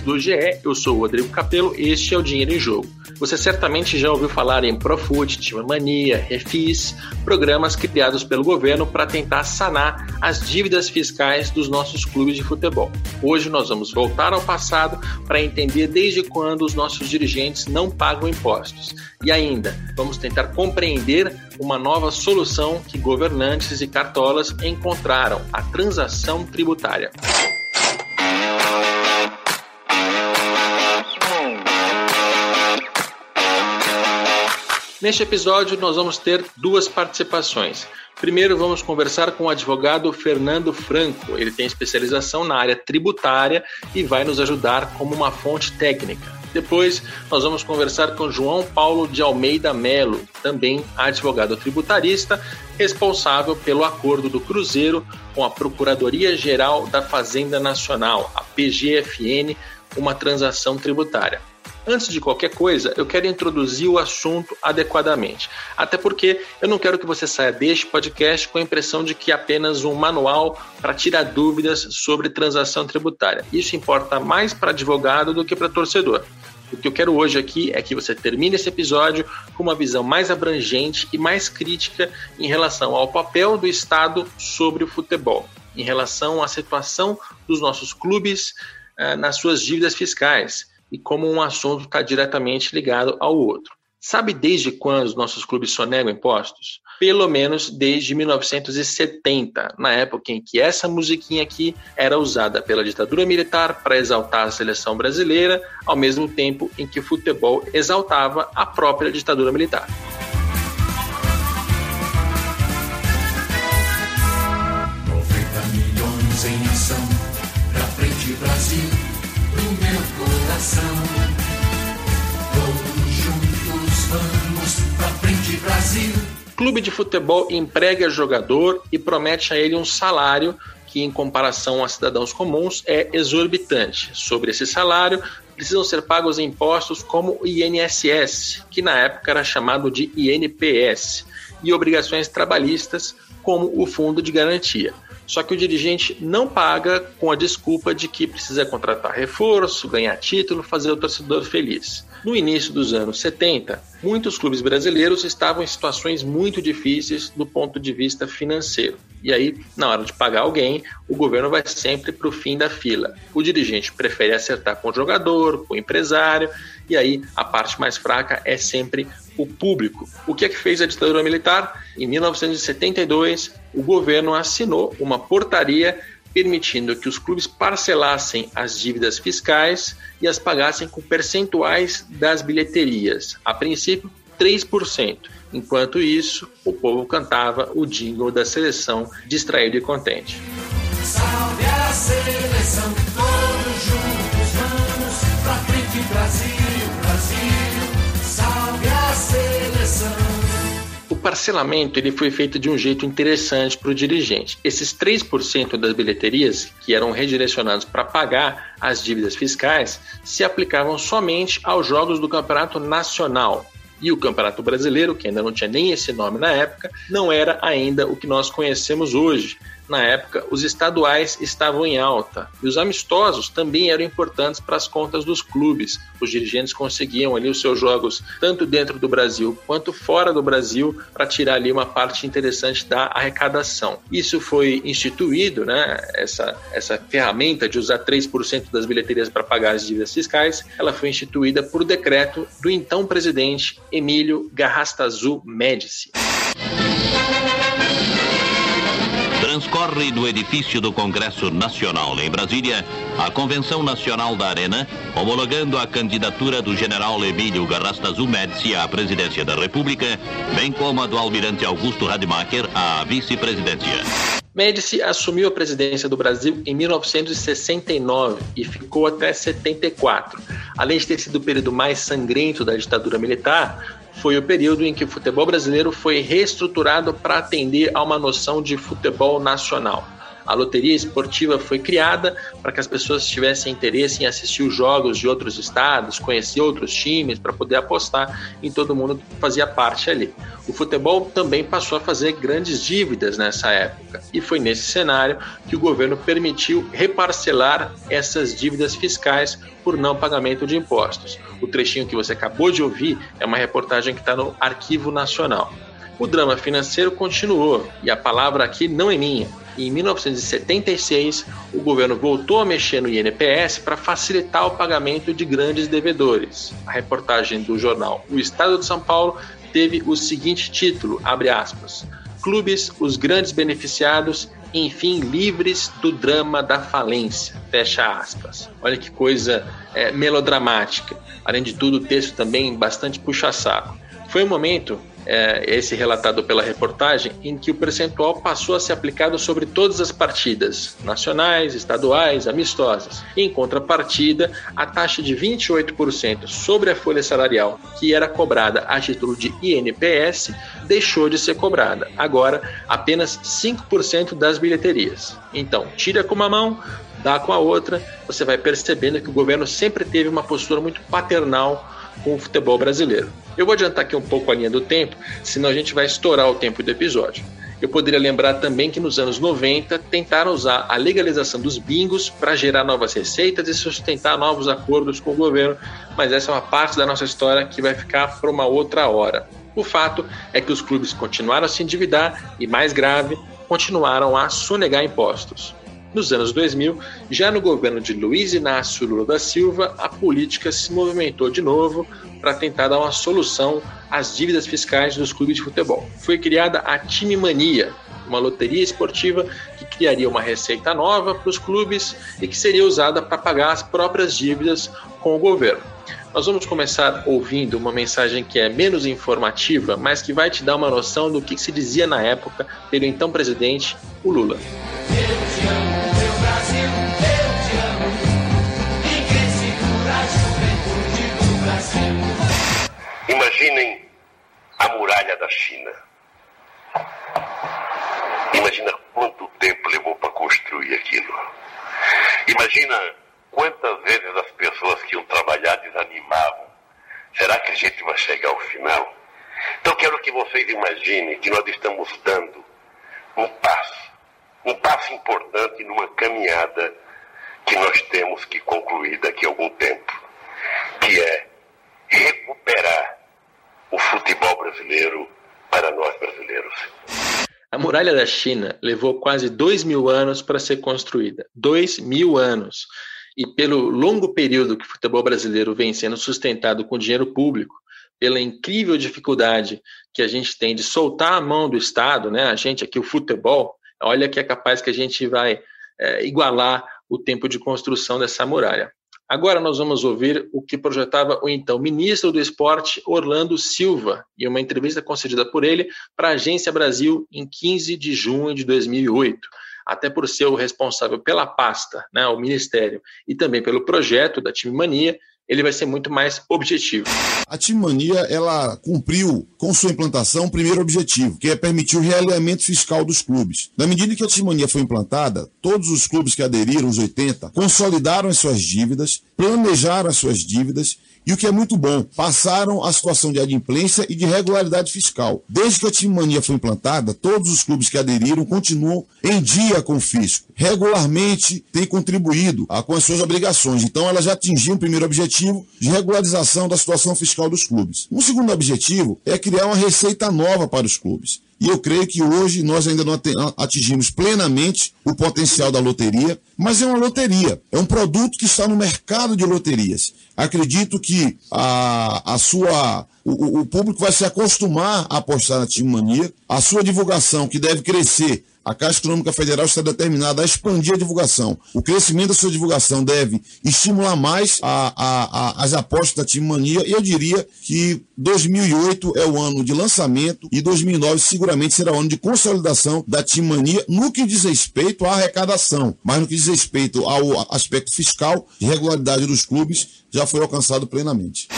do GE. Eu sou o Rodrigo Capello este é o Dinheiro em Jogo. Você certamente já ouviu falar em Profut, Time Mania, Refis, programas criados pelo governo para tentar sanar as dívidas fiscais dos nossos clubes de futebol. Hoje nós vamos voltar ao passado para entender desde quando os nossos dirigentes não pagam impostos. E ainda, vamos tentar compreender uma nova solução que governantes e cartolas encontraram: a transação tributária. Neste episódio, nós vamos ter duas participações. Primeiro, vamos conversar com o advogado Fernando Franco. Ele tem especialização na área tributária e vai nos ajudar como uma fonte técnica. Depois, nós vamos conversar com João Paulo de Almeida Melo, também advogado tributarista, responsável pelo acordo do Cruzeiro com a Procuradoria Geral da Fazenda Nacional, a PGFN, uma transação tributária. Antes de qualquer coisa, eu quero introduzir o assunto adequadamente. Até porque eu não quero que você saia deste podcast com a impressão de que é apenas um manual para tirar dúvidas sobre transação tributária. Isso importa mais para advogado do que para torcedor. O que eu quero hoje aqui é que você termine esse episódio com uma visão mais abrangente e mais crítica em relação ao papel do Estado sobre o futebol, em relação à situação dos nossos clubes eh, nas suas dívidas fiscais e como um assunto está diretamente ligado ao outro. Sabe desde quando os nossos clubes sonegam impostos? Pelo menos desde 1970, na época em que essa musiquinha aqui era usada pela ditadura militar para exaltar a seleção brasileira, ao mesmo tempo em que o futebol exaltava a própria ditadura militar. milhões em ação, coração. Todos juntos vamos pra frente, Brasil. Clube de futebol emprega jogador e promete a ele um salário que, em comparação a cidadãos comuns, é exorbitante. Sobre esse salário, precisam ser pagos impostos como o INSS, que na época era chamado de INPS, e obrigações trabalhistas, como o Fundo de Garantia. Só que o dirigente não paga com a desculpa de que precisa contratar reforço, ganhar título, fazer o torcedor feliz. No início dos anos 70, muitos clubes brasileiros estavam em situações muito difíceis do ponto de vista financeiro. E aí, na hora de pagar alguém, o governo vai sempre para o fim da fila. O dirigente prefere acertar com o jogador, com o empresário, e aí a parte mais fraca é sempre o público. O que é que fez a ditadura militar? Em 1972, o governo assinou uma portaria permitindo que os clubes parcelassem as dívidas fiscais e as pagassem com percentuais das bilheterias. A princípio, 3%. Enquanto isso, o povo cantava o jingle da seleção distraído e contente. Salve a seleção, todos juntos vamos pra frente Brasil. O parcelamento ele foi feito de um jeito interessante para o dirigente. Esses 3% das bilheterias que eram redirecionados para pagar as dívidas fiscais se aplicavam somente aos jogos do Campeonato Nacional, e o Campeonato Brasileiro, que ainda não tinha nem esse nome na época, não era ainda o que nós conhecemos hoje. Na época, os estaduais estavam em alta e os amistosos também eram importantes para as contas dos clubes. Os dirigentes conseguiam ali os seus jogos tanto dentro do Brasil quanto fora do Brasil para tirar ali uma parte interessante da arrecadação. Isso foi instituído, né, essa, essa ferramenta de usar 3% das bilheterias para pagar as dívidas fiscais, ela foi instituída por decreto do então presidente Emílio Garrastazu Médici transcorre no edifício do Congresso Nacional em Brasília a Convenção Nacional da Arena, homologando a candidatura do general Emílio Garrastazu Médici à presidência da República, bem como a do almirante Augusto Rademacher à vice-presidência. Médici assumiu a presidência do Brasil em 1969 e ficou até 74. Além de ter sido o período mais sangrento da ditadura militar, foi o período em que o futebol brasileiro foi reestruturado para atender a uma noção de futebol nacional. A loteria esportiva foi criada para que as pessoas tivessem interesse em assistir os jogos de outros estados, conhecer outros times, para poder apostar em todo mundo que fazia parte ali. O futebol também passou a fazer grandes dívidas nessa época, e foi nesse cenário que o governo permitiu reparcelar essas dívidas fiscais por não pagamento de impostos. O trechinho que você acabou de ouvir é uma reportagem que está no Arquivo Nacional. O drama financeiro continuou, e a palavra aqui não é minha. Em 1976, o governo voltou a mexer no INPS para facilitar o pagamento de grandes devedores. A reportagem do jornal O Estado de São Paulo teve o seguinte título, abre aspas, Clubes, os grandes beneficiados, enfim, livres do drama da falência, fecha aspas. Olha que coisa é, melodramática. Além de tudo, o texto também bastante puxa-saco. Foi um momento é, esse relatado pela reportagem, em que o percentual passou a ser aplicado sobre todas as partidas, nacionais, estaduais, amistosas. Em contrapartida, a taxa de 28% sobre a folha salarial, que era cobrada a título de INPS, deixou de ser cobrada. Agora, apenas 5% das bilheterias. Então, tira com uma mão, dá com a outra, você vai percebendo que o governo sempre teve uma postura muito paternal com o futebol brasileiro. Eu vou adiantar aqui um pouco a linha do tempo, senão a gente vai estourar o tempo do episódio. Eu poderia lembrar também que nos anos 90 tentaram usar a legalização dos bingos para gerar novas receitas e sustentar novos acordos com o governo, mas essa é uma parte da nossa história que vai ficar para uma outra hora. O fato é que os clubes continuaram a se endividar e, mais grave, continuaram a sonegar impostos. Nos anos 2000, já no governo de Luiz Inácio Lula da Silva, a política se movimentou de novo para tentar dar uma solução às dívidas fiscais dos clubes de futebol. Foi criada a Time Mania, uma loteria esportiva que criaria uma receita nova para os clubes e que seria usada para pagar as próprias dívidas com o governo. Nós vamos começar ouvindo uma mensagem que é menos informativa, mas que vai te dar uma noção do que se dizia na época pelo então presidente, o Lula. Imaginem a muralha da China. Imagina quanto tempo levou para construir aquilo. Imagina quantas vezes as pessoas que iam trabalhar desanimavam. Será que a gente vai chegar ao final? Então quero que vocês imaginem que nós estamos dando um passo, um passo importante numa caminhada que nós temos que concluir daqui a algum tempo, que é recuperar o futebol brasileiro para nós brasileiros. A muralha da China levou quase dois mil anos para ser construída. Dois mil anos. E pelo longo período que o futebol brasileiro vem sendo sustentado com dinheiro público, pela incrível dificuldade que a gente tem de soltar a mão do Estado, né? A gente aqui, o futebol, olha que é capaz que a gente vai é, igualar o tempo de construção dessa muralha. Agora nós vamos ouvir o que projetava o então ministro do Esporte, Orlando Silva, em uma entrevista concedida por ele para a Agência Brasil em 15 de junho de 2008. Até por ser o responsável pela pasta, né, o ministério, e também pelo projeto da Time Mania, ele vai ser muito mais objetivo. A Timania ela cumpriu com sua implantação o primeiro objetivo, que é permitir o realinhamento fiscal dos clubes. Na medida que a Timania foi implantada, todos os clubes que aderiram, os 80, consolidaram as suas dívidas, planejaram as suas dívidas e o que é muito bom, passaram a situação de adimplência e de regularidade fiscal. Desde que a Timania foi implantada, todos os clubes que aderiram continuam em dia com o fisco. Regularmente têm contribuído a, com as suas obrigações. Então, ela já atingiu o primeiro objetivo de regularização da situação fiscal dos clubes. Um segundo objetivo é criar uma receita nova para os clubes. E eu creio que hoje nós ainda não atingimos plenamente o potencial da loteria, mas é uma loteria, é um produto que está no mercado de loterias. Acredito que a, a sua, o, o público vai se acostumar a apostar na Time Mania, a sua divulgação, que deve crescer a Caixa Econômica Federal está determinada a expandir a divulgação. O crescimento da sua divulgação deve estimular mais a, a, a, as apostas da Time Mania e eu diria que 2008 é o ano de lançamento e 2009 seguramente será o ano de consolidação da Time Mania no que diz respeito à arrecadação, mas no que diz respeito ao aspecto fiscal e regularidade dos clubes já foi alcançado plenamente.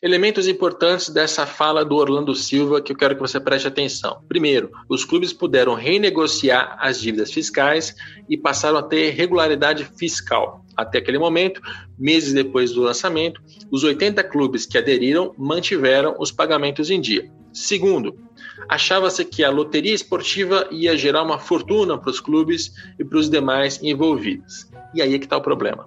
Elementos importantes dessa fala do Orlando Silva que eu quero que você preste atenção. Primeiro, os clubes puderam renegociar as dívidas fiscais e passaram a ter regularidade fiscal. Até aquele momento, meses depois do lançamento, os 80 clubes que aderiram mantiveram os pagamentos em dia. Segundo, achava-se que a loteria esportiva ia gerar uma fortuna para os clubes e para os demais envolvidos. E aí é que está o problema.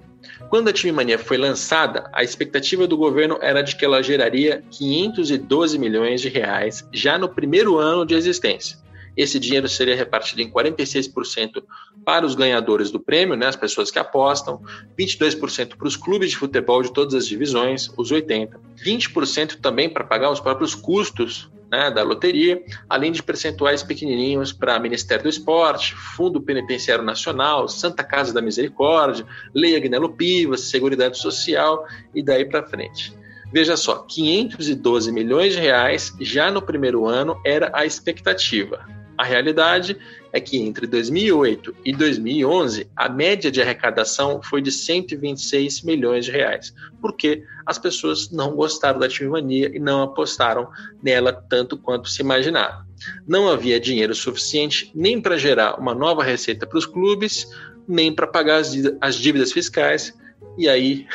Quando a Time Mania foi lançada, a expectativa do governo era de que ela geraria 512 milhões de reais já no primeiro ano de existência. Esse dinheiro seria repartido em 46% para os ganhadores do prêmio, né, as pessoas que apostam, 22% para os clubes de futebol de todas as divisões, os 80, 20% também para pagar os próprios custos né, da loteria, além de percentuais pequenininhos para Ministério do Esporte, Fundo Penitenciário Nacional, Santa Casa da Misericórdia, Lei Agnello Pivas, Seguridade Social e daí para frente. Veja só, 512 milhões de reais já no primeiro ano era a expectativa. A realidade é que entre 2008 e 2011, a média de arrecadação foi de 126 milhões de reais, porque as pessoas não gostaram da Mania e não apostaram nela tanto quanto se imaginava. Não havia dinheiro suficiente nem para gerar uma nova receita para os clubes, nem para pagar as dívidas fiscais, e aí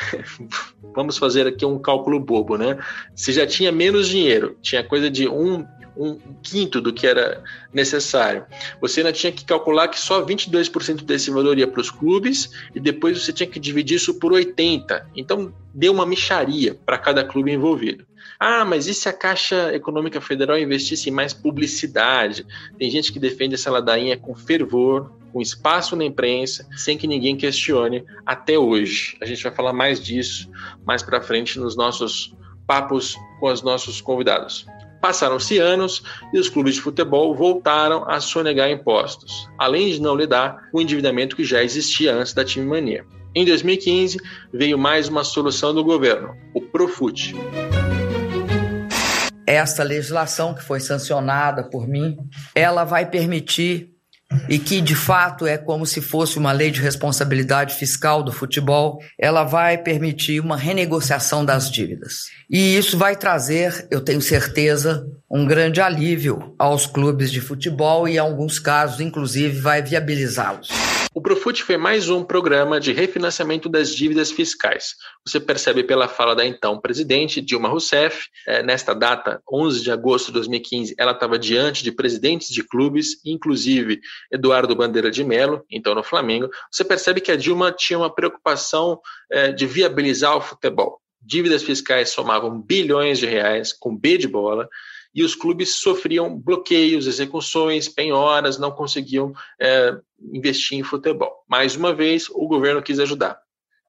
vamos fazer aqui um cálculo bobo, né? Se já tinha menos dinheiro, tinha coisa de um um quinto do que era necessário. Você ainda tinha que calcular que só 22% desse valor ia para os clubes e depois você tinha que dividir isso por 80. Então deu uma micharia para cada clube envolvido. Ah, mas e se a Caixa Econômica Federal investisse em mais publicidade? Tem gente que defende essa ladainha com fervor, com espaço na imprensa, sem que ninguém questione até hoje. A gente vai falar mais disso mais para frente nos nossos papos com os nossos convidados. Passaram-se anos e os clubes de futebol voltaram a sonegar impostos, além de não lidar com o endividamento que já existia antes da time mania. Em 2015, veio mais uma solução do governo, o Profut. Esta legislação que foi sancionada por mim, ela vai permitir e que de fato é como se fosse uma lei de responsabilidade fiscal do futebol, ela vai permitir uma renegociação das dívidas. E isso vai trazer, eu tenho certeza, um grande alívio aos clubes de futebol e, em alguns casos, inclusive, vai viabilizá-los. O Profut foi mais um programa de refinanciamento das dívidas fiscais. Você percebe pela fala da então presidente Dilma Rousseff, é, nesta data, 11 de agosto de 2015, ela estava diante de presidentes de clubes, inclusive Eduardo Bandeira de Mello, então no Flamengo. Você percebe que a Dilma tinha uma preocupação é, de viabilizar o futebol. Dívidas fiscais somavam bilhões de reais, com B de bola, e os clubes sofriam bloqueios, execuções, penhoras, não conseguiam é, investir em futebol. Mais uma vez, o governo quis ajudar.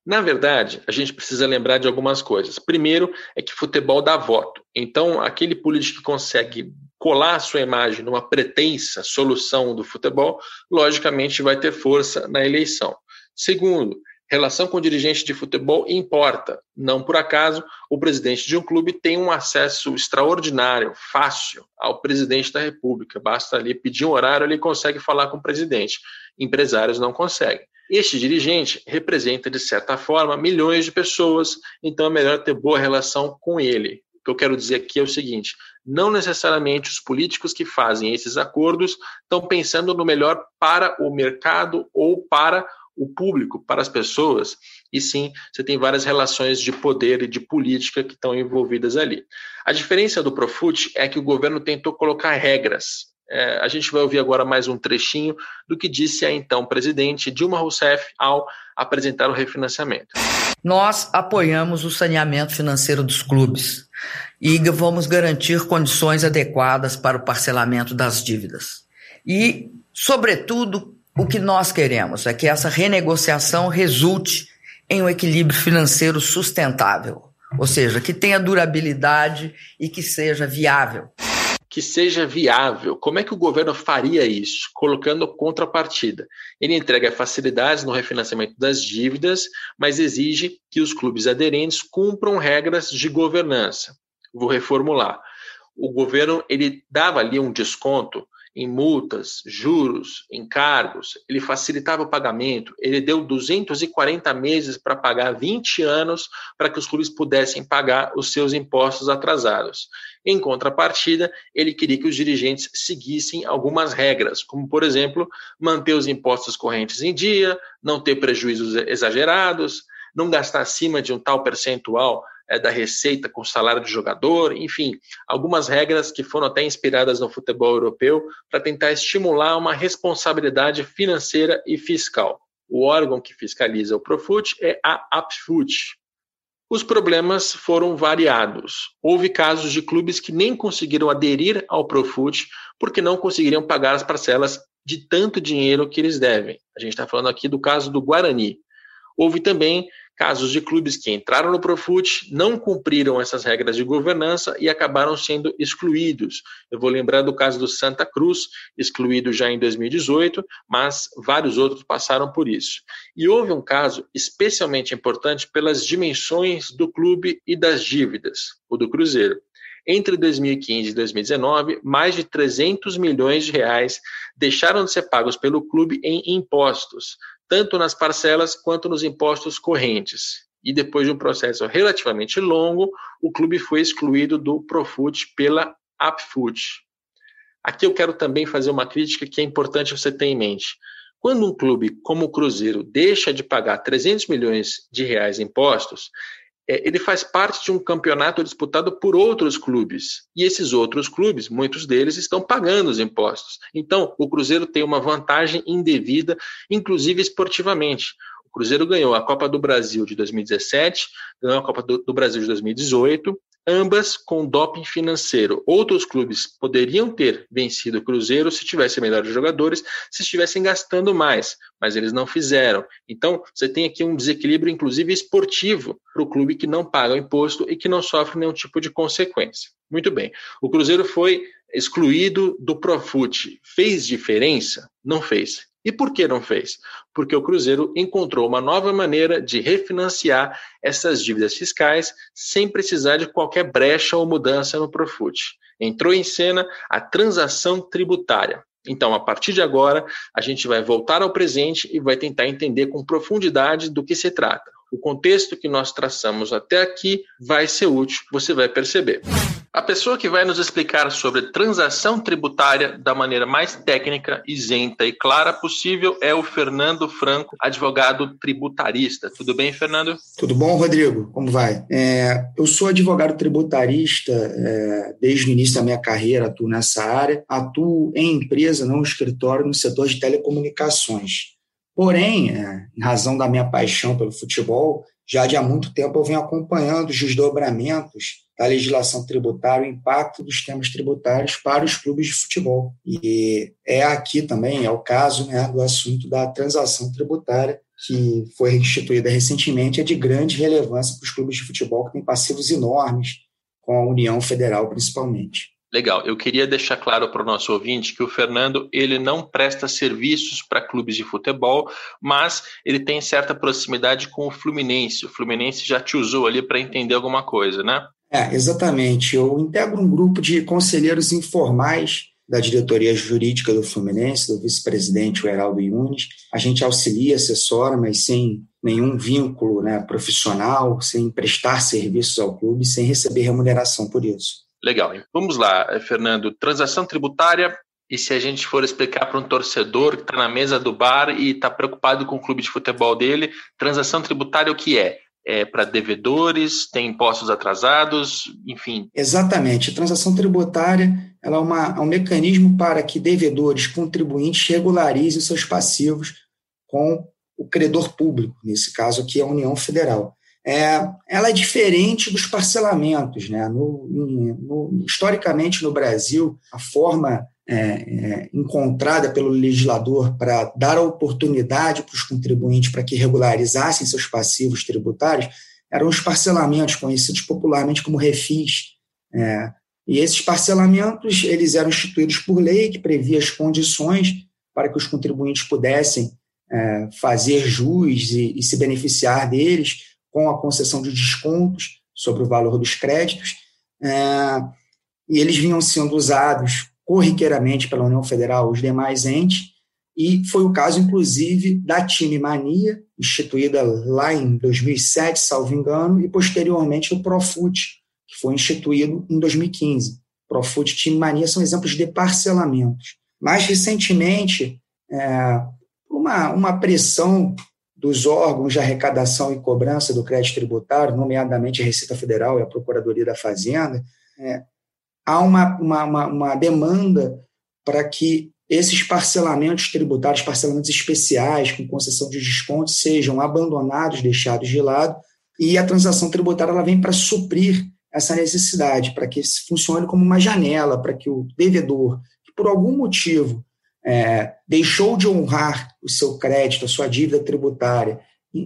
Na verdade, a gente precisa lembrar de algumas coisas. Primeiro, é que futebol dá voto. Então, aquele político que consegue colar sua imagem numa pretensa solução do futebol, logicamente vai ter força na eleição. Segundo, Relação com dirigente de futebol importa. Não por acaso, o presidente de um clube tem um acesso extraordinário, fácil, ao presidente da República. Basta ali pedir um horário, ele consegue falar com o presidente. Empresários não conseguem. Este dirigente representa, de certa forma, milhões de pessoas, então é melhor ter boa relação com ele. O que eu quero dizer aqui é o seguinte: não necessariamente os políticos que fazem esses acordos estão pensando no melhor para o mercado ou para o público, para as pessoas, e sim, você tem várias relações de poder e de política que estão envolvidas ali. A diferença do Profut é que o governo tentou colocar regras. É, a gente vai ouvir agora mais um trechinho do que disse a então presidente Dilma Rousseff ao apresentar o refinanciamento. Nós apoiamos o saneamento financeiro dos clubes e vamos garantir condições adequadas para o parcelamento das dívidas. E, sobretudo, o que nós queremos é que essa renegociação resulte em um equilíbrio financeiro sustentável, ou seja, que tenha durabilidade e que seja viável. Que seja viável. Como é que o governo faria isso? Colocando contrapartida. Ele entrega facilidades no refinanciamento das dívidas, mas exige que os clubes aderentes cumpram regras de governança. Vou reformular. O governo ele dava ali um desconto em multas, juros, encargos, ele facilitava o pagamento, ele deu 240 meses para pagar 20 anos para que os clubes pudessem pagar os seus impostos atrasados. Em contrapartida, ele queria que os dirigentes seguissem algumas regras, como, por exemplo, manter os impostos correntes em dia, não ter prejuízos exagerados, não gastar acima de um tal percentual é, da receita com salário de jogador, enfim, algumas regras que foram até inspiradas no futebol europeu para tentar estimular uma responsabilidade financeira e fiscal. O órgão que fiscaliza o Profut é a APFUT. Os problemas foram variados. Houve casos de clubes que nem conseguiram aderir ao Profut porque não conseguiriam pagar as parcelas de tanto dinheiro que eles devem. A gente está falando aqui do caso do Guarani. Houve também casos de clubes que entraram no Profut, não cumpriram essas regras de governança e acabaram sendo excluídos. Eu vou lembrar do caso do Santa Cruz, excluído já em 2018, mas vários outros passaram por isso. E houve um caso especialmente importante pelas dimensões do clube e das dívidas, o do Cruzeiro. Entre 2015 e 2019, mais de 300 milhões de reais deixaram de ser pagos pelo clube em impostos, tanto nas parcelas quanto nos impostos correntes. E depois de um processo relativamente longo, o clube foi excluído do Profut pela Apfut. Aqui eu quero também fazer uma crítica que é importante você ter em mente. Quando um clube como o Cruzeiro deixa de pagar 300 milhões de reais em impostos, ele faz parte de um campeonato disputado por outros clubes. E esses outros clubes, muitos deles, estão pagando os impostos. Então, o Cruzeiro tem uma vantagem indevida, inclusive esportivamente. O Cruzeiro ganhou a Copa do Brasil de 2017, ganhou a Copa do, do Brasil de 2018, ambas com doping financeiro. Outros clubes poderiam ter vencido o Cruzeiro se tivessem melhores jogadores, se estivessem gastando mais, mas eles não fizeram. Então, você tem aqui um desequilíbrio, inclusive esportivo, para o clube que não paga o imposto e que não sofre nenhum tipo de consequência. Muito bem. O Cruzeiro foi excluído do Profut. Fez diferença? Não fez. E por que não fez? Porque o Cruzeiro encontrou uma nova maneira de refinanciar essas dívidas fiscais sem precisar de qualquer brecha ou mudança no Profut. Entrou em cena a transação tributária. Então, a partir de agora, a gente vai voltar ao presente e vai tentar entender com profundidade do que se trata. O contexto que nós traçamos até aqui vai ser útil, você vai perceber. A pessoa que vai nos explicar sobre transação tributária da maneira mais técnica, isenta e clara possível é o Fernando Franco, advogado tributarista. Tudo bem, Fernando? Tudo bom, Rodrigo? Como vai? É, eu sou advogado tributarista é, desde o início da minha carreira, atuo nessa área, atuo em empresa, não escritório, no setor de telecomunicações. Porém, é, em razão da minha paixão pelo futebol, já de há muito tempo eu venho acompanhando os desdobramentos da legislação tributária, o impacto dos temas tributários para os clubes de futebol. E é aqui também, é o caso né, do assunto da transação tributária, que foi instituída recentemente, é de grande relevância para os clubes de futebol, que têm passivos enormes, com a União Federal principalmente. Legal. Eu queria deixar claro para o nosso ouvinte que o Fernando ele não presta serviços para clubes de futebol, mas ele tem certa proximidade com o Fluminense. O Fluminense já te usou ali para entender alguma coisa, né? É, exatamente. Eu integro um grupo de conselheiros informais da diretoria jurídica do Fluminense, do vice-presidente Heraldo Yunes. A gente auxilia, assessora, mas sem nenhum vínculo né, profissional, sem prestar serviços ao clube, sem receber remuneração por isso. Legal. Vamos lá, Fernando. Transação tributária. E se a gente for explicar para um torcedor que está na mesa do bar e está preocupado com o clube de futebol dele, transação tributária o que é? É para devedores, tem impostos atrasados, enfim. Exatamente. A transação tributária ela é, uma, é um mecanismo para que devedores, contribuintes regularizem seus passivos com o credor público, nesse caso aqui a União Federal é, ela é diferente dos parcelamentos. Né? No, no, historicamente, no Brasil, a forma é, é, encontrada pelo legislador para dar a oportunidade para os contribuintes para que regularizassem seus passivos tributários eram os parcelamentos, conhecidos popularmente como refis. É, e esses parcelamentos eles eram instituídos por lei, que previa as condições para que os contribuintes pudessem é, fazer jus e, e se beneficiar deles, com a concessão de descontos sobre o valor dos créditos, é, e eles vinham sendo usados corriqueiramente pela União Federal os demais entes, e foi o caso, inclusive, da Time Mania, instituída lá em 2007, salvo engano, e posteriormente do Profut, que foi instituído em 2015. Profut e Time Mania são exemplos de parcelamentos. Mais recentemente, é, uma, uma pressão dos órgãos de arrecadação e cobrança do crédito tributário, nomeadamente a Receita Federal e a Procuradoria da Fazenda, é, há uma, uma, uma, uma demanda para que esses parcelamentos tributários, parcelamentos especiais com concessão de desconto, sejam abandonados, deixados de lado, e a transação tributária ela vem para suprir essa necessidade, para que funcione como uma janela, para que o devedor, que por algum motivo é, deixou de honrar o seu crédito, a sua dívida tributária,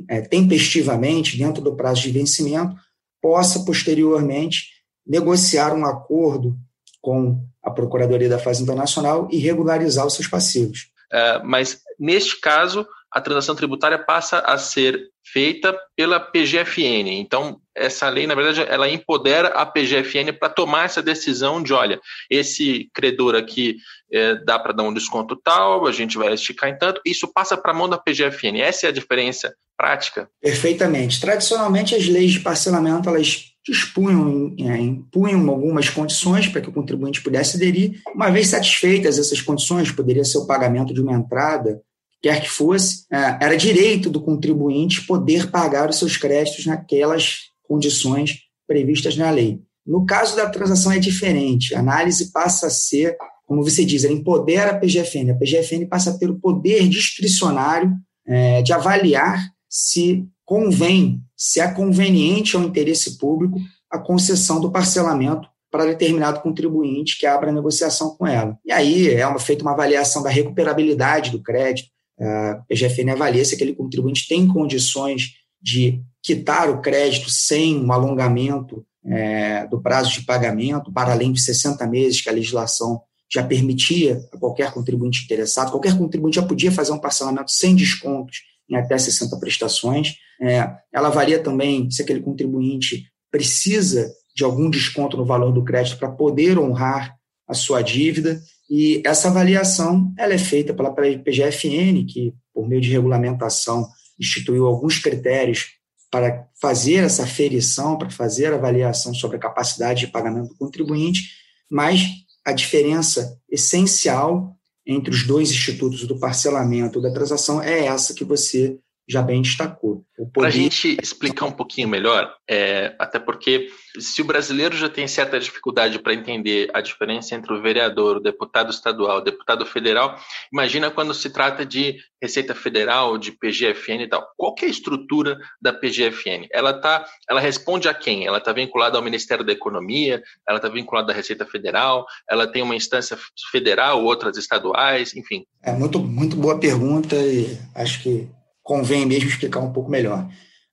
é, tempestivamente, dentro do prazo de vencimento, possa posteriormente negociar um acordo com a Procuradoria da Fazenda Nacional e regularizar os seus passivos. É, mas, neste caso, a transação tributária passa a ser feita pela PGFN. Então, essa lei, na verdade, ela empodera a PGFN para tomar essa decisão de, olha, esse credor aqui é, dá para dar um desconto tal, a gente vai esticar em tanto, isso passa para a mão da PGFN. Essa é a diferença prática? Perfeitamente. Tradicionalmente, as leis de parcelamento, elas dispunham, é, impunham algumas condições para que o contribuinte pudesse aderir. Uma vez satisfeitas essas condições, poderia ser o pagamento de uma entrada, quer que fosse, é, era direito do contribuinte poder pagar os seus créditos naquelas condições previstas na lei. No caso da transação é diferente, a análise passa a ser, como você diz, ela empodera a PGFN, a PGFN passa a ter o poder discricionário é, de avaliar se convém, se é conveniente ao interesse público a concessão do parcelamento para determinado contribuinte que abra negociação com ela. E aí é uma, feita uma avaliação da recuperabilidade do crédito, a PGFN avalia se aquele contribuinte tem condições de quitar o crédito sem um alongamento é, do prazo de pagamento, para além de 60 meses que a legislação já permitia a qualquer contribuinte interessado, qualquer contribuinte já podia fazer um parcelamento sem descontos em até 60 prestações. É, ela avalia também se aquele contribuinte precisa de algum desconto no valor do crédito para poder honrar a sua dívida. E essa avaliação ela é feita pela PGFN, que, por meio de regulamentação, instituiu alguns critérios para fazer essa ferição, para fazer a avaliação sobre a capacidade de pagamento do contribuinte, mas a diferença essencial entre os dois institutos do parcelamento da transação é essa que você já bem destacou. Poder... Para a gente explicar um pouquinho melhor, é, até porque se o brasileiro já tem certa dificuldade para entender a diferença entre o vereador, o deputado estadual, o deputado federal, imagina quando se trata de Receita Federal, de PGFN e tal. Qual é a estrutura da PGFN? Ela tá, ela responde a quem? Ela está vinculada ao Ministério da Economia, ela está vinculada à Receita Federal, ela tem uma instância federal, outras estaduais, enfim. É muito, muito boa pergunta e acho que convém mesmo explicar um pouco melhor.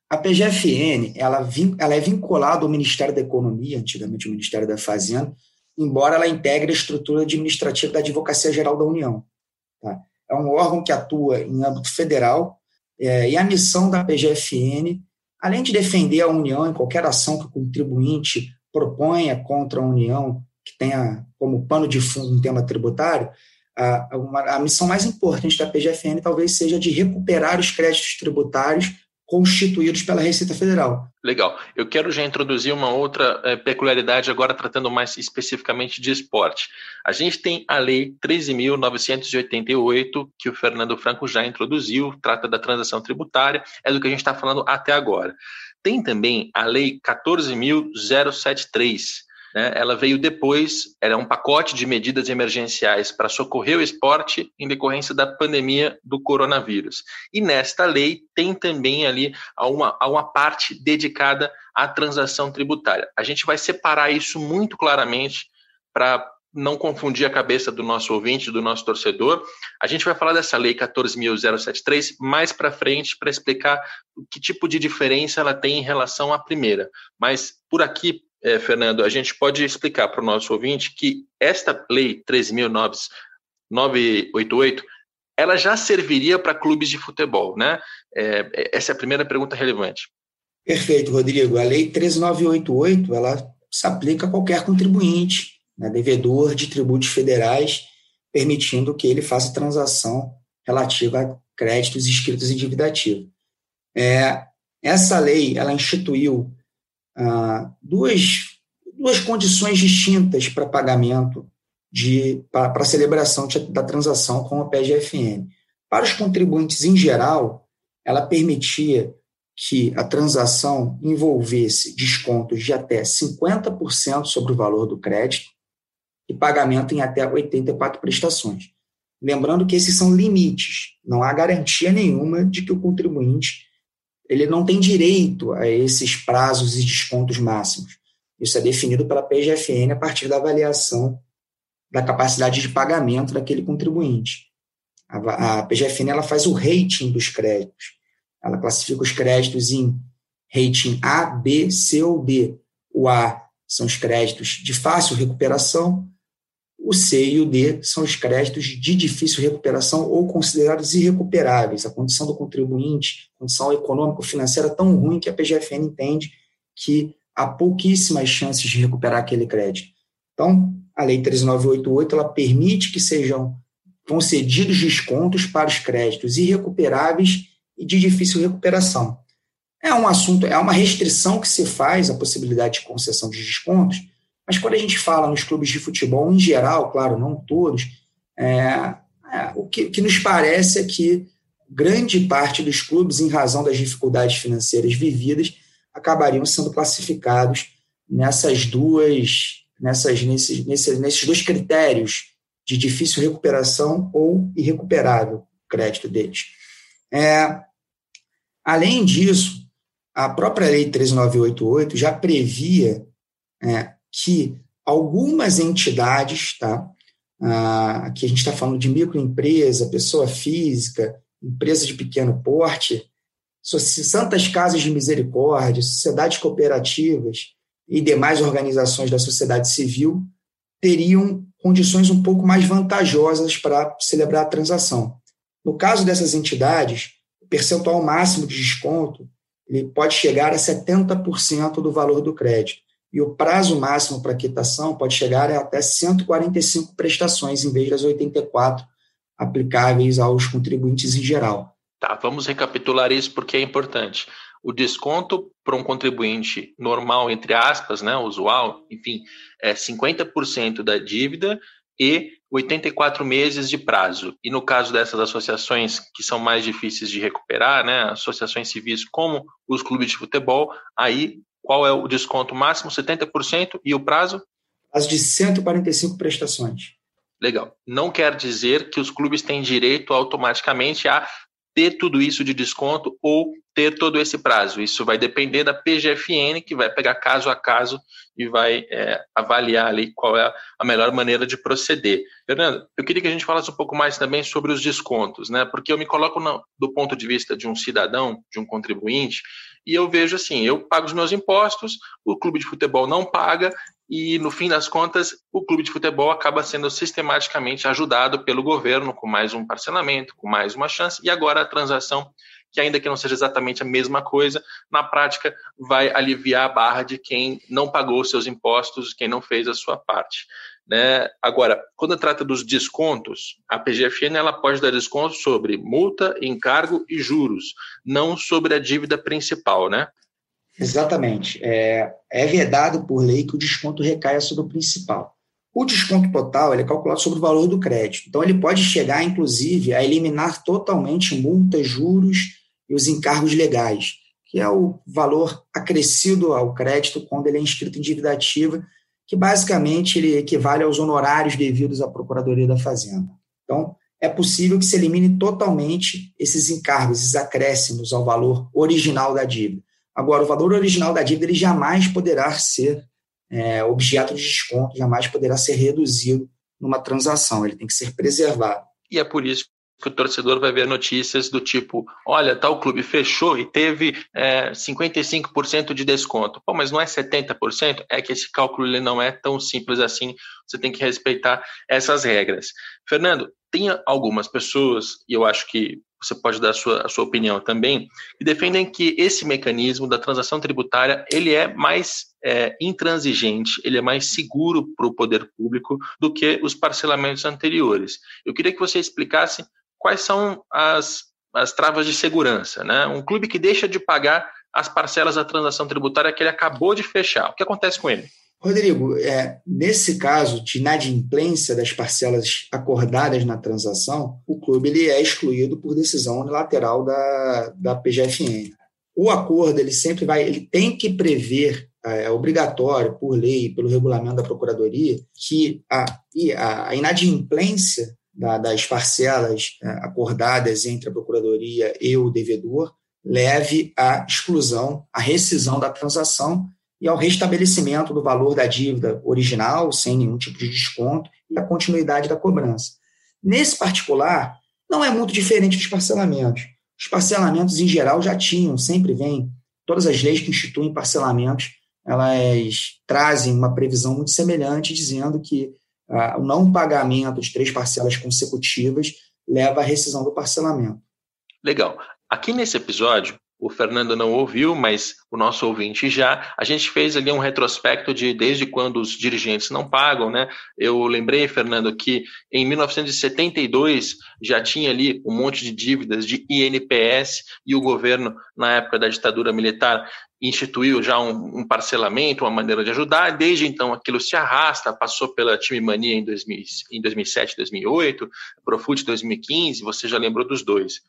A PGFN ela, ela é vinculada ao Ministério da Economia, antigamente o Ministério da Fazenda, embora ela integre a estrutura administrativa da Advocacia Geral da União. Tá? É um órgão que atua em âmbito federal é, e a missão da PGFN, além de defender a União em qualquer ação que o contribuinte proponha contra a União, que tenha como pano de fundo um tema tributário, a, uma, a missão mais importante da PGFN talvez seja de recuperar os créditos tributários constituídos pela Receita Federal. Legal. Eu quero já introduzir uma outra é, peculiaridade, agora tratando mais especificamente de esporte. A gente tem a Lei 13.988, que o Fernando Franco já introduziu, trata da transação tributária, é do que a gente está falando até agora. Tem também a Lei 14.073, né, ela veio depois, era um pacote de medidas emergenciais para socorrer o esporte em decorrência da pandemia do coronavírus. E nesta lei tem também ali uma, uma parte dedicada à transação tributária. A gente vai separar isso muito claramente para não confundir a cabeça do nosso ouvinte, do nosso torcedor. A gente vai falar dessa lei 14.073 mais para frente para explicar que tipo de diferença ela tem em relação à primeira. Mas por aqui, é, Fernando, a gente pode explicar para o nosso ouvinte que esta lei 13.988 ela já serviria para clubes de futebol, né? É, essa é a primeira pergunta relevante. Perfeito, Rodrigo. A lei 13988 ela se aplica a qualquer contribuinte, né, devedor de tributos federais, permitindo que ele faça transação relativa a créditos escritos em dívida ativa. É, essa lei ela instituiu ah, duas, duas condições distintas para pagamento de para celebração da transação com a PGFN. Para os contribuintes em geral, ela permitia que a transação envolvesse descontos de até 50% sobre o valor do crédito e pagamento em até 84 prestações. Lembrando que esses são limites, não há garantia nenhuma de que o contribuinte ele não tem direito a esses prazos e descontos máximos. Isso é definido pela PGFN a partir da avaliação da capacidade de pagamento daquele contribuinte. A, PGFN ela faz o rating dos créditos. Ela classifica os créditos em rating A, B, C ou D. O A são os créditos de fácil recuperação, o C e o D são os créditos de difícil recuperação ou considerados irrecuperáveis. A condição do contribuinte, condição econômico-financeira tão ruim que a PGFN entende que há pouquíssimas chances de recuperar aquele crédito. Então, a Lei 13988 ela permite que sejam concedidos descontos para os créditos irrecuperáveis e de difícil recuperação. É um assunto, é uma restrição que se faz a possibilidade de concessão de descontos, mas quando a gente fala nos clubes de futebol em geral, claro, não todos, é, é, o que, que nos parece é que grande parte dos clubes, em razão das dificuldades financeiras vividas, acabariam sendo classificados nessas duas, nessas, nesses, nesses, nesses dois critérios de difícil recuperação ou irrecuperável crédito deles. É, Além disso, a própria Lei 13988 já previa é, que algumas entidades, tá? Ah, aqui a gente está falando de microempresa, pessoa física, empresa de pequeno porte, santas casas de misericórdia, sociedades cooperativas e demais organizações da sociedade civil teriam condições um pouco mais vantajosas para celebrar a transação. No caso dessas entidades, percentual máximo de desconto ele pode chegar a 70% do valor do crédito. E o prazo máximo para quitação pode chegar a até 145 prestações, em vez das 84 aplicáveis aos contribuintes em geral. Tá, vamos recapitular isso porque é importante. O desconto para um contribuinte normal, entre aspas, né, usual, enfim, é 50% da dívida e 84 meses de prazo. E no caso dessas associações que são mais difíceis de recuperar, né, associações civis como os clubes de futebol, aí qual é o desconto máximo? 70% e o prazo? Prazo de 145 prestações. Legal. Não quer dizer que os clubes têm direito automaticamente a ter tudo isso de desconto ou ter todo esse prazo. Isso vai depender da PGFN, que vai pegar caso a caso e vai é, avaliar ali qual é a melhor maneira de proceder. Fernando, eu queria que a gente falasse um pouco mais também sobre os descontos, né? Porque eu me coloco no, do ponto de vista de um cidadão, de um contribuinte, e eu vejo assim, eu pago os meus impostos, o clube de futebol não paga, e no fim das contas o clube de futebol acaba sendo sistematicamente ajudado pelo governo com mais um parcelamento, com mais uma chance e agora a transação que ainda que não seja exatamente a mesma coisa, na prática vai aliviar a barra de quem não pagou seus impostos, quem não fez a sua parte. Né? Agora, quando trata dos descontos, a PGFN ela pode dar desconto sobre multa, encargo e juros, não sobre a dívida principal, né? Exatamente. É, é vedado por lei que o desconto recaia sobre o principal. O desconto total é calculado sobre o valor do crédito. Então, ele pode chegar, inclusive, a eliminar totalmente multas, juros e os encargos legais, que é o valor acrescido ao crédito quando ele é inscrito em dívida ativa, que basicamente ele equivale aos honorários devidos à Procuradoria da Fazenda. Então, é possível que se elimine totalmente esses encargos, esses acréscimos ao valor original da dívida. Agora, o valor original da dívida ele jamais poderá ser é, objeto de desconto, jamais poderá ser reduzido numa transação, ele tem que ser preservado. E é por isso que o torcedor vai ver notícias do tipo: olha, tal clube fechou e teve é, 55% de desconto. Pô, mas não é 70%? É que esse cálculo ele não é tão simples assim, você tem que respeitar essas regras. Fernando, tem algumas pessoas, e eu acho que você pode dar a sua, a sua opinião também, que defendem que esse mecanismo da transação tributária ele é mais é, intransigente, ele é mais seguro para o poder público do que os parcelamentos anteriores. Eu queria que você explicasse quais são as, as travas de segurança. Né? Um clube que deixa de pagar as parcelas da transação tributária que ele acabou de fechar, o que acontece com ele? Rodrigo, é, nesse caso de inadimplência das parcelas acordadas na transação, o clube ele é excluído por decisão unilateral da, da PGFN. O acordo ele sempre vai, ele tem que prever é, é obrigatório por lei, pelo regulamento da Procuradoria, que a, a inadimplência da, das parcelas é, acordadas entre a Procuradoria e o devedor leve à exclusão, à rescisão da transação e ao restabelecimento do valor da dívida original, sem nenhum tipo de desconto, e a continuidade da cobrança. Nesse particular, não é muito diferente dos parcelamentos. Os parcelamentos, em geral, já tinham, sempre vêm, todas as leis que instituem parcelamentos, elas trazem uma previsão muito semelhante, dizendo que ah, o não pagamento de três parcelas consecutivas leva à rescisão do parcelamento. Legal. Aqui nesse episódio, o Fernando não ouviu, mas o nosso ouvinte já. A gente fez ali um retrospecto de desde quando os dirigentes não pagam, né? Eu lembrei, Fernando, que em 1972 já tinha ali um monte de dívidas de INPS e o governo, na época da ditadura militar, instituiu já um, um, parcelamento, uma maneira de ajudar. Desde então, aquilo se arrasta, passou pela Time Mania em, 2000, em 2007, 2008, Profut 2015, você já lembrou dos dois.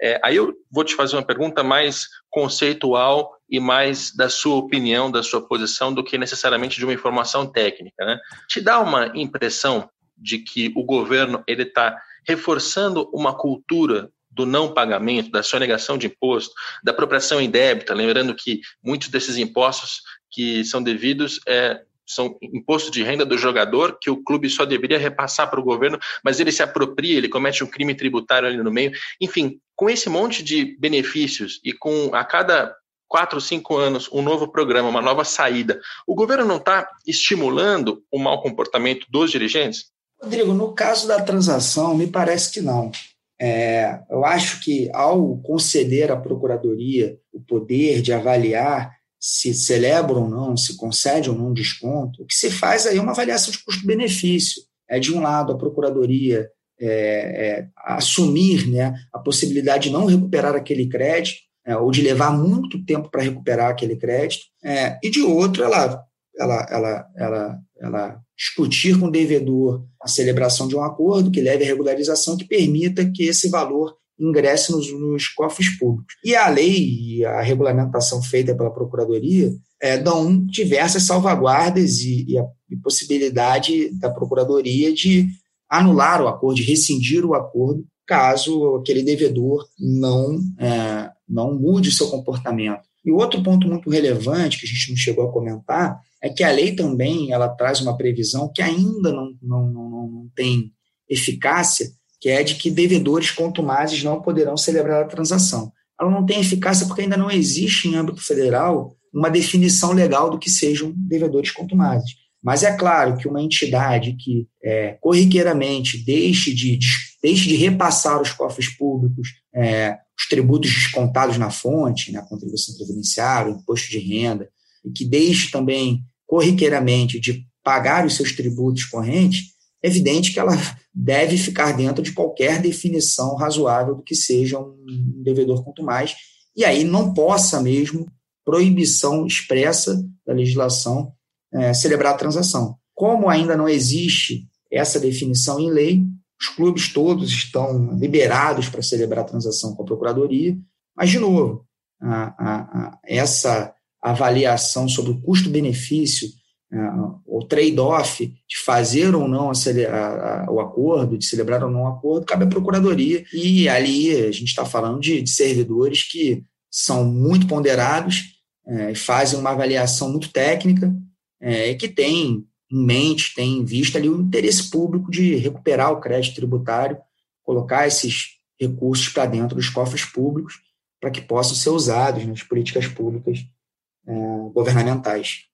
É, aí eu vou te fazer uma pergunta mais conceitual e mais da sua opinião, da sua posição, do que necessariamente de uma informação técnica. Né? Te dá uma impressão de que o governo ele está reforçando uma cultura do não pagamento, da sonegação de imposto, da apropriação indébita, lembrando que muitos desses impostos que são devidos é, são imposto de renda do jogador que o clube só deveria repassar para o governo, mas ele se apropria, ele comete um crime tributário ali no meio. Enfim, com esse monte de benefícios e com a cada quatro, cinco anos um novo programa, uma nova saída, o governo não está estimulando o mau comportamento dos dirigentes? Rodrigo, no caso da transação, me parece que não. É, eu acho que ao conceder à Procuradoria o poder de avaliar se celebra ou não, se concede ou não desconto, o que se faz aí é uma avaliação de custo-benefício. É, de um lado, a Procuradoria é, é, assumir né, a possibilidade de não recuperar aquele crédito, é, ou de levar muito tempo para recuperar aquele crédito, é, e de outro, ela, ela, ela, ela, ela discutir com o devedor a celebração de um acordo que leve à regularização que permita que esse valor ingresse nos, nos cofres públicos. E a lei e a regulamentação feita pela Procuradoria é, dão diversas salvaguardas e, e a e possibilidade da Procuradoria de anular o acordo, de rescindir o acordo, caso aquele devedor não, é, não mude seu comportamento. E outro ponto muito relevante que a gente não chegou a comentar é que a lei também ela traz uma previsão que ainda não, não, não, não tem eficácia, que é de que devedores contumazes não poderão celebrar a transação. Ela não tem eficácia porque ainda não existe em âmbito federal uma definição legal do que sejam devedores contumazes. Mas é claro que uma entidade que é, corriqueiramente deixe de, deixe de repassar os cofres públicos é, os tributos descontados na fonte, na né, contribuição previdenciária, imposto de renda, e que deixe também corriqueiramente de pagar os seus tributos correntes, é evidente que ela deve ficar dentro de qualquer definição razoável do que seja um devedor quanto mais, e aí não possa mesmo proibição expressa da legislação é, celebrar a transação. Como ainda não existe essa definição em lei, os clubes todos estão liberados para celebrar a transação com a Procuradoria, mas, de novo, a, a, a, essa avaliação sobre o custo-benefício, o trade-off de fazer ou não o acordo, de celebrar ou não o acordo, cabe à Procuradoria. E ali a gente está falando de, de, servidores que são muito ponderados, é, fazem uma avaliação muito técnica é, que têm em mente, tem em vista ali o interesse público de recuperar o crédito tributário, colocar esses recursos para dentro dos cofres públicos para que possam ser usados nas políticas públicas é, governamentais.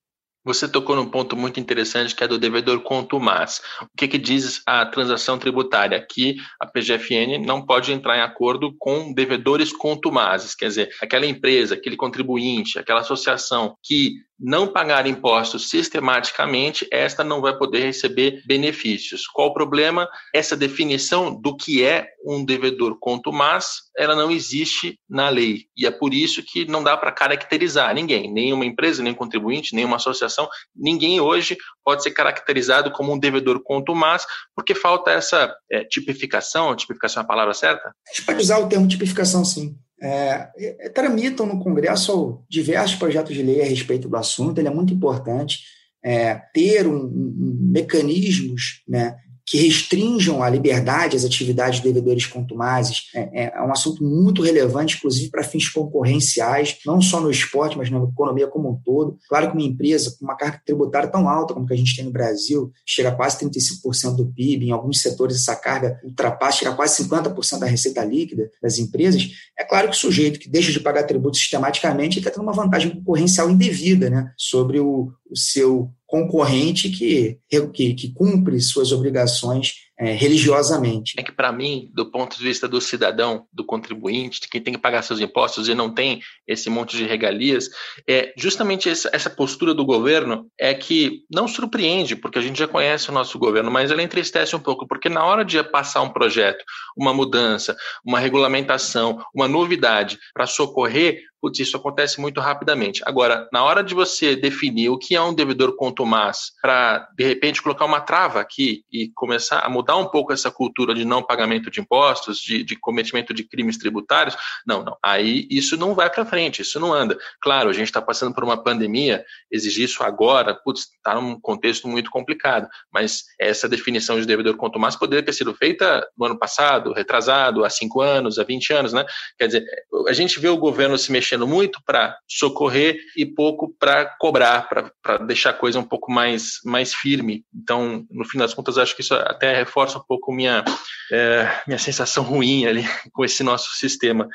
Você tocou num ponto muito interessante que é do devedor contumaz. O que, que diz a transação tributária? Que a PGFN não pode entrar em acordo com devedores contumazes, quer dizer, aquela empresa, aquele contribuinte, aquela associação que não pagar impostos sistematicamente, esta não vai poder receber benefícios. Qual o problema? Essa definição do que é um devedor contumaz, ela não existe na lei. E é por isso que não dá para caracterizar ninguém, nenhuma empresa, nem contribuinte, nenhuma associação, ninguém hoje pode ser caracterizado como um devedor contumaz, porque falta essa é, tipificação, tipificação é a palavra certa? A gente pode usar o termo tipificação, sim é, é, tramitam no Congresso diversos projetos de lei a respeito do assunto, ele é muito importante é, ter um, um, mecanismos né, que restringam a liberdade às atividades de devedores contumazes. É, é, é um assunto muito relevante, inclusive para fins concorrenciais, não só no esporte, mas na economia como um todo. Claro que uma empresa com uma carga tributária tão alta como que a gente tem no Brasil, chega a quase 35% do PIB, em alguns setores essa carga ultrapassa, chega a quase 50% da receita líquida das empresas, é claro que o sujeito que deixa de pagar tributos sistematicamente está tendo uma vantagem concorrencial indevida né, sobre o, o seu concorrente que, que, que cumpre suas obrigações é, religiosamente. É que, para mim, do ponto de vista do cidadão, do contribuinte, de quem tem que pagar seus impostos e não tem esse monte de regalias, é justamente essa, postura do governo é que não surpreende, porque a gente já conhece o nosso governo, mas ela entristece um pouco, porque na hora de passar um projeto, uma mudança, uma regulamentação, uma novidade para socorrer putz, isso acontece muito rapidamente. Agora, na hora de você definir o que é um devedor contumaz, para de repente colocar uma trava aqui e começar a um pouco essa cultura de não pagamento de impostos, de, de cometimento de crimes tributários, não, não. Aí isso não vai para frente, isso não anda. Claro, a gente está passando por uma pandemia, exigir isso agora, putz, está num contexto muito complicado. Mas essa definição de devedor contumaz poderia ter sido feita no ano passado, retrasado, há cinco anos, há 20 anos, né? Quer dizer, a gente vê o governo se mexendo muito para socorrer e pouco para cobrar, para deixar a coisa um pouco mais, mais firme. Então, no fim das contas, acho que isso até reforça um pouco minha, é, minha sensação ruim ali com esse nosso sistema.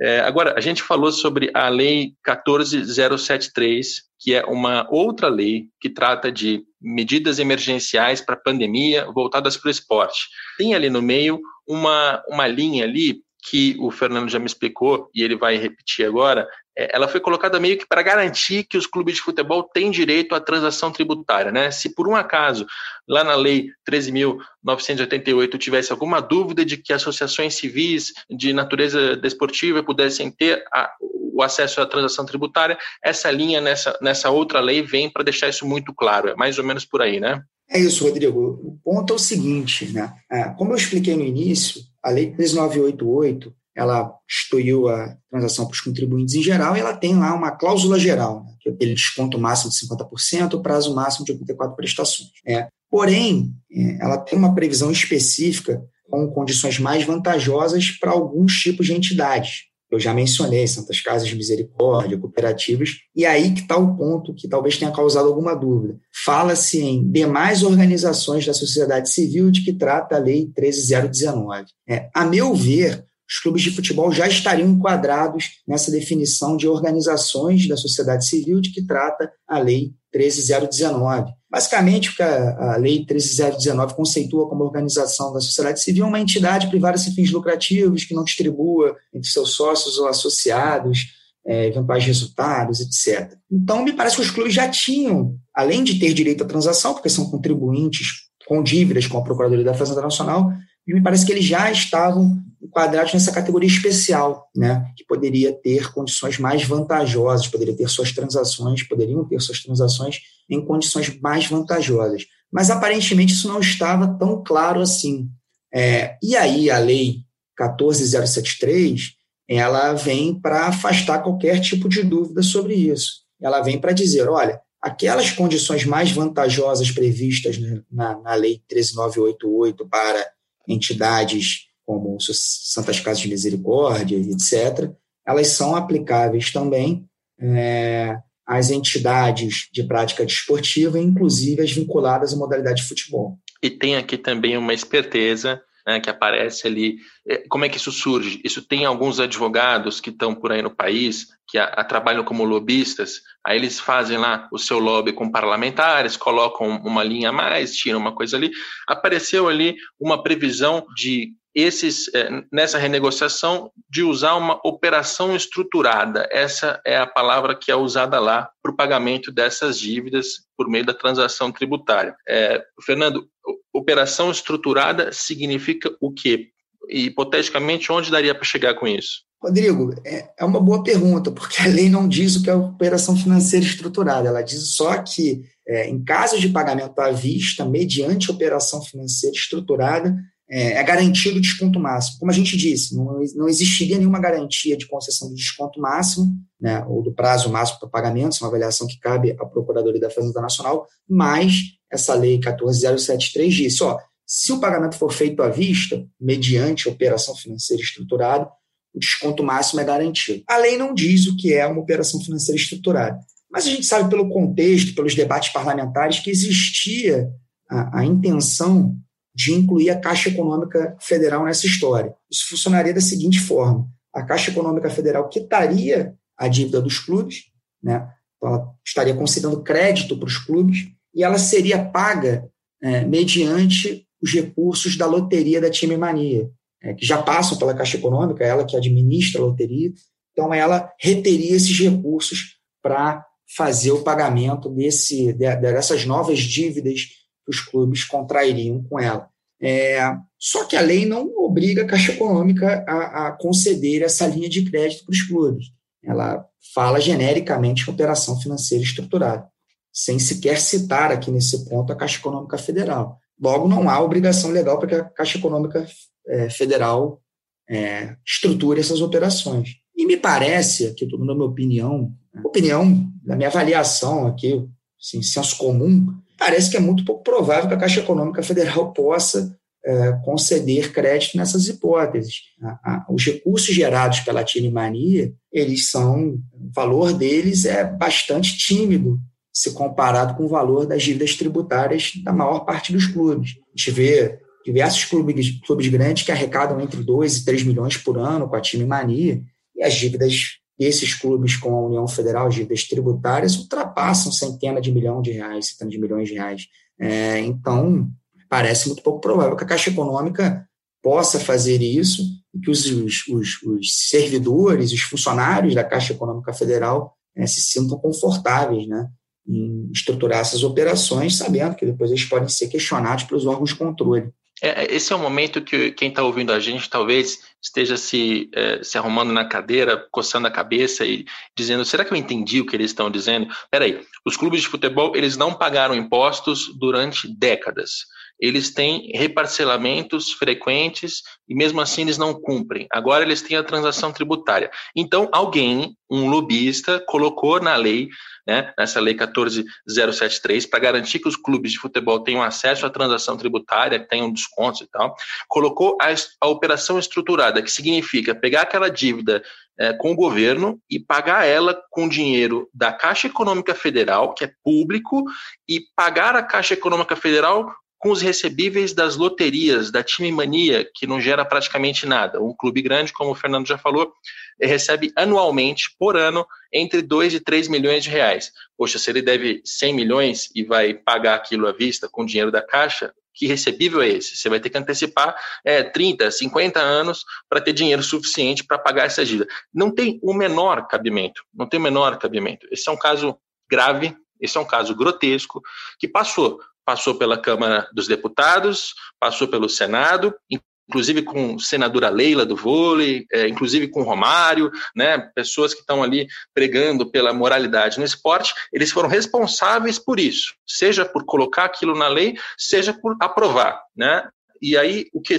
É, agora, a gente falou sobre a Lei 14073, que é uma outra lei que trata de medidas emergenciais para a pandemia voltadas para o esporte. Tem ali no meio uma, uma linha ali que o Fernando já me explicou e ele vai repetir agora, ela foi colocada meio que para garantir que os clubes de futebol têm direito à transação tributária. Né? Se por um acaso, lá na Lei 13.988, tivesse alguma dúvida de que associações civis de natureza desportiva pudessem ter a, o acesso à transação tributária, essa linha nessa, nessa outra lei vem para deixar isso muito claro. É mais ou menos por aí, né? É isso, Rodrigo. O ponto é o seguinte, né? É, como eu expliquei no início, a Lei 3988 ela instituiu a transação para os contribuintes em geral e ela tem lá uma cláusula geral, né, que é aquele desconto máximo de 50%, o prazo máximo de 84 prestações. É. Porém, é, ela tem uma previsão específica com condições mais vantajosas para alguns tipos de entidades eu já mencionei, Santas Casas de Misericórdia, cooperativas, e aí que está o ponto que talvez tenha causado alguma dúvida. Fala-se em demais organizações da sociedade civil de que trata a Lei 13019. É, a meu ver, os clubes de futebol já estariam enquadrados nessa definição de organizações da sociedade civil de que trata a Lei 13019. Basicamente, o que a, Lei 13019 conceitua como organização da sociedade civil é uma entidade privada sem fins lucrativos que não distribua entre seus sócios ou associados é, eventuais resultados, etc. Então, me parece que os clubes já tinham, além de ter direito à transação, porque são contribuintes com dívidas com a Procuradoria da Fazenda Nacional, me parece que eles já estavam enquadrados nessa categoria especial, né, que poderia ter condições mais vantajosas, poderia ter suas transações, poderiam ter suas transações em condições mais vantajosas. Mas aparentemente isso não estava tão claro assim. É, e aí a lei 14073 ela vem para afastar qualquer tipo de dúvida sobre isso. Ela vem para dizer, olha, aquelas condições mais vantajosas previstas na, na lei 13988 para entidades como Santas Casas de Misericórdia, etc., elas são aplicáveis também é, às entidades de prática desportiva, inclusive as vinculadas à modalidade de futebol. E tem aqui também uma esperteza né, que aparece ali. É, como é que isso surge? Isso tem alguns advogados que estão por aí no país, que a, a, trabalham como lobistas, aí eles fazem lá o seu lobby com parlamentares, colocam uma linha a mais, tiram uma coisa ali. Apareceu ali uma previsão de esses é, nessa renegociação de usar uma operação estruturada. Essa é a palavra que é usada lá para o pagamento dessas dívidas por meio da transação tributária. É, Fernando, operação estruturada significa o quê? E, hipoteticamente, onde daria para chegar com isso? Rodrigo, é, é uma boa pergunta, porque a lei não diz o que é operação financeira estruturada, ela diz só que, é, em caso de pagamento à vista, mediante operação financeira estruturada, é, é garantido o desconto máximo. Como a gente disse, não, não existiria nenhuma garantia de concessão do desconto máximo, né, ou do prazo máximo para pagamento, é uma avaliação que cabe à Procuradoria da Fazenda Nacional, mas essa lei 14073 disse, ó, se o pagamento for feito à vista, mediante operação financeira estruturada, o desconto máximo é garantido. A lei não diz o que é uma operação financeira estruturada, mas a gente sabe pelo contexto, pelos debates parlamentares, que existia a, a intenção de incluir a Caixa Econômica Federal nessa história. Isso funcionaria da seguinte forma: a Caixa Econômica Federal quitaria a dívida dos clubes, né? Então, ela estaria concedendo crédito para os clubes e ela seria paga é, mediante os recursos da loteria da Time Mania, é, que já passam pela Caixa Econômica, ela que administra a loteria. Então, ela reteria esses recursos para fazer o pagamento desse, dessas novas dívidas que os clubes contrairiam com ela. É, só que a lei não obriga a Caixa Econômica a, a conceder essa linha de crédito para os clubes. Ela fala genericamente em operação financeira estruturada, sem sequer citar aqui nesse ponto a Caixa Econômica Federal. Logo, não há obrigação legal para que a Caixa Econômica é, Federal é, estruture essas operações. E me parece, aqui estou dando a minha opinião, opinião da minha avaliação aqui, assim, senso comum, parece que é muito pouco provável que a Caixa Econômica Federal possa é, conceder crédito nessas hipóteses. A, a, os recursos gerados pela Mania, eles são, o valor deles é bastante tímido se comparado com o valor das dívidas tributárias da maior parte dos clubes. A gente vê diversos clubes, clubes grandes que arrecadam entre 2 e 3 milhões por ano com a Mania, e as dívidas esses clubes com a União Federal, dívidas tributárias, ultrapassam centenas de milhões de reais, centenas de milhões de reais. É, então, parece muito pouco provável que a Caixa Econômica possa fazer isso e que os, os, os, os servidores, os funcionários da Caixa Econômica Federal é, se sintam confortáveis né, em estruturar essas operações, sabendo que depois eles podem ser questionados pelos órgãos de controle. É, esse é o momento que quem está ouvindo a gente talvez esteja se, é, se arrumando na cadeira, coçando a cabeça e dizendo: será que eu entendi o que eles estão dizendo? Peraí, os clubes de futebol eles não pagaram impostos durante décadas. Eles têm reparcelamentos frequentes e mesmo assim eles não cumprem. Agora eles têm a transação tributária. Então alguém, um lobista, colocou na lei né, nessa lei 14073, para garantir que os clubes de futebol tenham acesso à transação tributária, tenham descontos e tal, colocou a, a operação estruturada, que significa pegar aquela dívida é, com o governo e pagar ela com dinheiro da Caixa Econômica Federal, que é público, e pagar a Caixa Econômica Federal com os recebíveis das loterias, da time mania, que não gera praticamente nada. Um clube grande, como o Fernando já falou, recebe anualmente, por ano, entre 2 e 3 milhões de reais. Poxa, se ele deve 100 milhões e vai pagar aquilo à vista com dinheiro da Caixa, que recebível é esse? Você vai ter que antecipar é, 30, 50 anos para ter dinheiro suficiente para pagar essa dívida. Não tem o menor cabimento, não tem o menor cabimento. Esse é um caso grave, esse é um caso grotesco, que passou passou pela Câmara dos Deputados, passou pelo Senado, inclusive com senadora Leila do vôlei, é, inclusive com Romário, né, pessoas que estão ali pregando pela moralidade no esporte, eles foram responsáveis por isso, seja por colocar aquilo na lei, seja por aprovar, né? E aí o que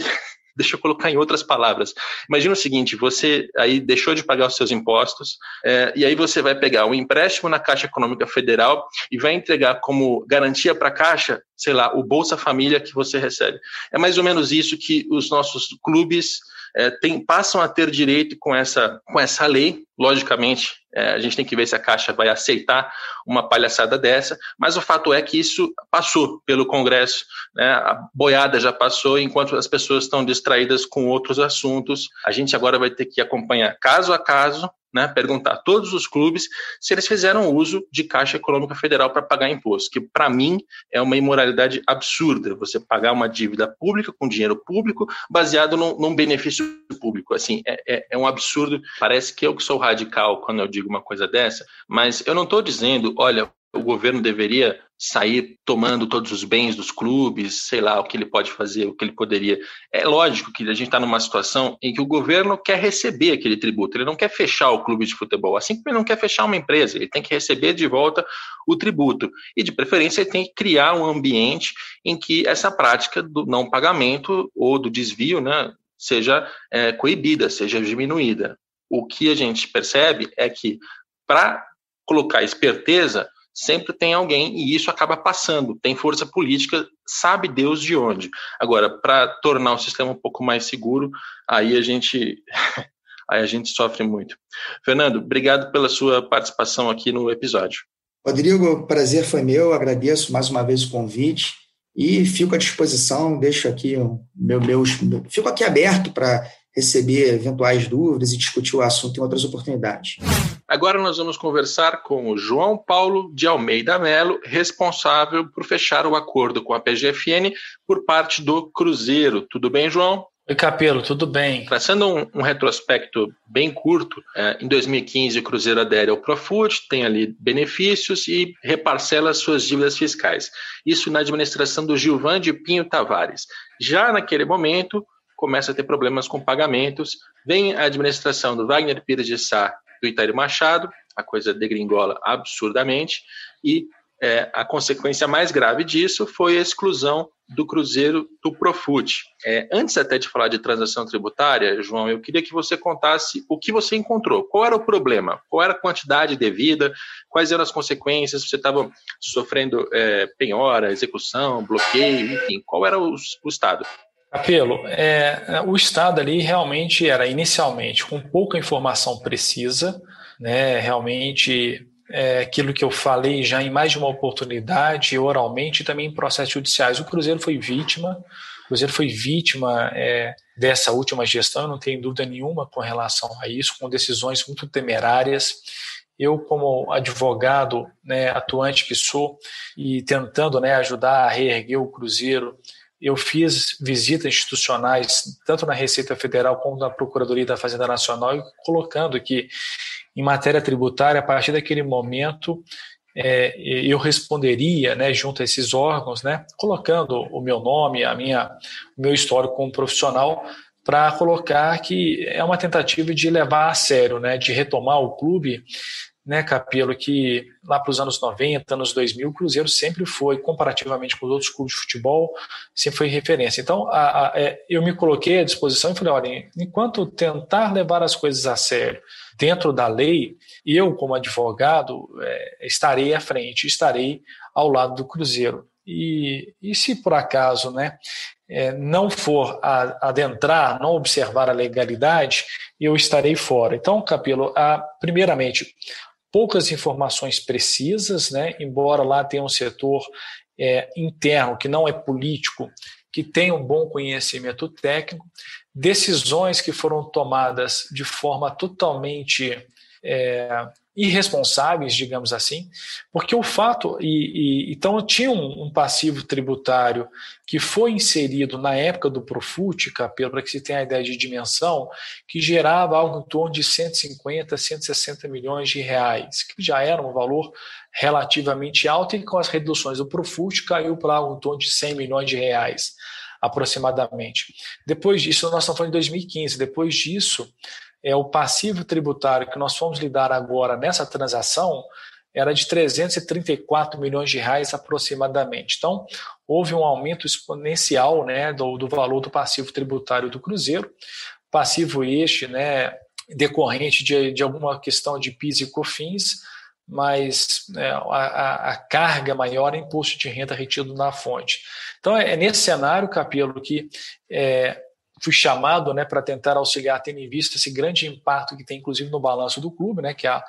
deixa eu colocar em outras palavras. Imagina o seguinte: você aí deixou de pagar os seus impostos, é, e aí você vai pegar um empréstimo na Caixa Econômica Federal e vai entregar como garantia para a Caixa, sei lá, o Bolsa Família que você recebe. É mais ou menos isso que os nossos clubes é, tem, passam a ter direito com essa, com essa lei, logicamente, É, a gente tem que ver se a Caixa vai aceitar uma palhaçada dessa, mas o fato é que isso passou pelo Congresso, né? a boiada já passou, enquanto as pessoas estão distraídas com outros assuntos. A gente agora vai ter que acompanhar caso a caso né, perguntar a todos os clubes se eles fizeram uso de Caixa Econômica Federal para pagar imposto, que para mim é uma imoralidade absurda, você pagar uma dívida pública com dinheiro público baseado num, num benefício público. Assim, é, é, é, um absurdo. Parece que eu que sou radical quando eu digo uma coisa dessa, mas eu não estou dizendo, olha, o governo deveria sair tomando todos os bens dos clubes, sei lá, o que ele pode fazer, o que ele poderia. É lógico que a gente está numa situação em que o governo quer receber aquele tributo, ele não quer fechar o clube de futebol, assim como ele não quer fechar uma empresa, ele tem que receber de volta o tributo. E, de preferência, ele tem que criar um ambiente em que essa prática do não pagamento ou do desvio né, seja é, coibida, seja diminuída. O que a gente percebe é que, para colocar esperteza, sempre tem alguém e isso acaba passando. Tem força política, sabe Deus de onde. Agora, para tornar o sistema um pouco mais seguro, aí a gente aí a gente sofre muito. Fernando, obrigado pela sua participação aqui no episódio. Rodrigo, prazer foi meu, agradeço mais uma vez o convite e fico à disposição, deixo aqui o meu, meus, fico aqui aberto para receber eventuais dúvidas e discutir o assunto em outras oportunidades. Agora nós vamos conversar com o João Paulo de Almeida Melo, responsável por fechar o acordo com a PGFN por parte do Cruzeiro. Tudo bem, João? Oi, Capelo, tudo bem? Traçando um, um retrospecto bem curto, é, em 2015 o Cruzeiro adere ao Profut, tem ali benefícios e reparcela suas dívidas fiscais. Isso na administração do Gilvan de Pinho Tavares. Já naquele momento, começa a ter problemas com pagamentos, vem a administração do Wagner Pires de Sá do Itair Machado, a coisa degringola absurdamente, e é, a consequência mais grave disso foi a exclusão do Cruzeiro do Profut. É, antes até de falar de transação tributária, João, eu queria que você contasse o que você encontrou. Qual era o problema? Qual era a quantidade devida? Quais eram as consequências? Você estava sofrendo é, penhora, execução, bloqueio, enfim, qual era o, o estado? Apelo, é, o Estado ali realmente era inicialmente com pouca informação precisa, né, realmente é, aquilo que eu falei já em mais de uma oportunidade, oralmente e também em processos judiciais. O Cruzeiro foi vítima, o Cruzeiro foi vítima é, dessa última gestão, não tenho dúvida nenhuma com relação a isso, com decisões muito temerárias. Eu, como advogado né, atuante que sou e tentando né, ajudar a reerguer o Cruzeiro eu fiz visitas institucionais, tanto na Receita Federal como na Procuradoria da Fazenda Nacional, colocando que, em matéria tributária, a partir daquele momento, é, eu responderia né, junto a esses órgãos, né, colocando o meu nome, a minha, o meu histórico como profissional, para colocar que é uma tentativa de levar a sério, né, de retomar o clube né, Capelo, que lá para os anos 90, anos 2000, o Cruzeiro sempre foi, comparativamente com os outros clubes de futebol, sempre foi referência. Então, a, a, é, eu me coloquei à disposição e falei: olha, enquanto tentar levar as coisas a sério dentro da lei, eu, como advogado, é, estarei à frente, estarei ao lado do Cruzeiro. E, e se por acaso né, é, não for a, adentrar, não observar a legalidade, eu estarei fora. Então, Capelo, primeiramente, poucas informações precisas, né? embora lá tenha um setor é, interno que não é político, que tem um bom conhecimento técnico, decisões que foram tomadas de forma totalmente é, irresponsáveis, digamos assim, porque o fato e, e então tinha um, um, passivo tributário que foi inserido na época do Profut, Capelo, para que se tenha a ideia de dimensão, que gerava algo em torno de 150, 160 milhões de reais, que já era um valor relativamente alto e com as reduções do Profut caiu para algo em torno de 100 milhões de reais aproximadamente. Depois disso, nós estamos falando de 2015, depois disso, é, o passivo tributário que nós fomos lidar agora nessa transação era de 334 milhões de reais aproximadamente. Então, houve um aumento exponencial né, do, do valor do passivo tributário do Cruzeiro, passivo este né, decorrente de, de alguma questão de PIS e COFINS, mas é, a, a, carga maior é imposto de renda retido na fonte. Então, é, é nesse cenário, Capelo, que é, fui chamado né, para tentar auxiliar, tendo em vista esse grande impacto que tem, inclusive, no balanço do clube, né, que é,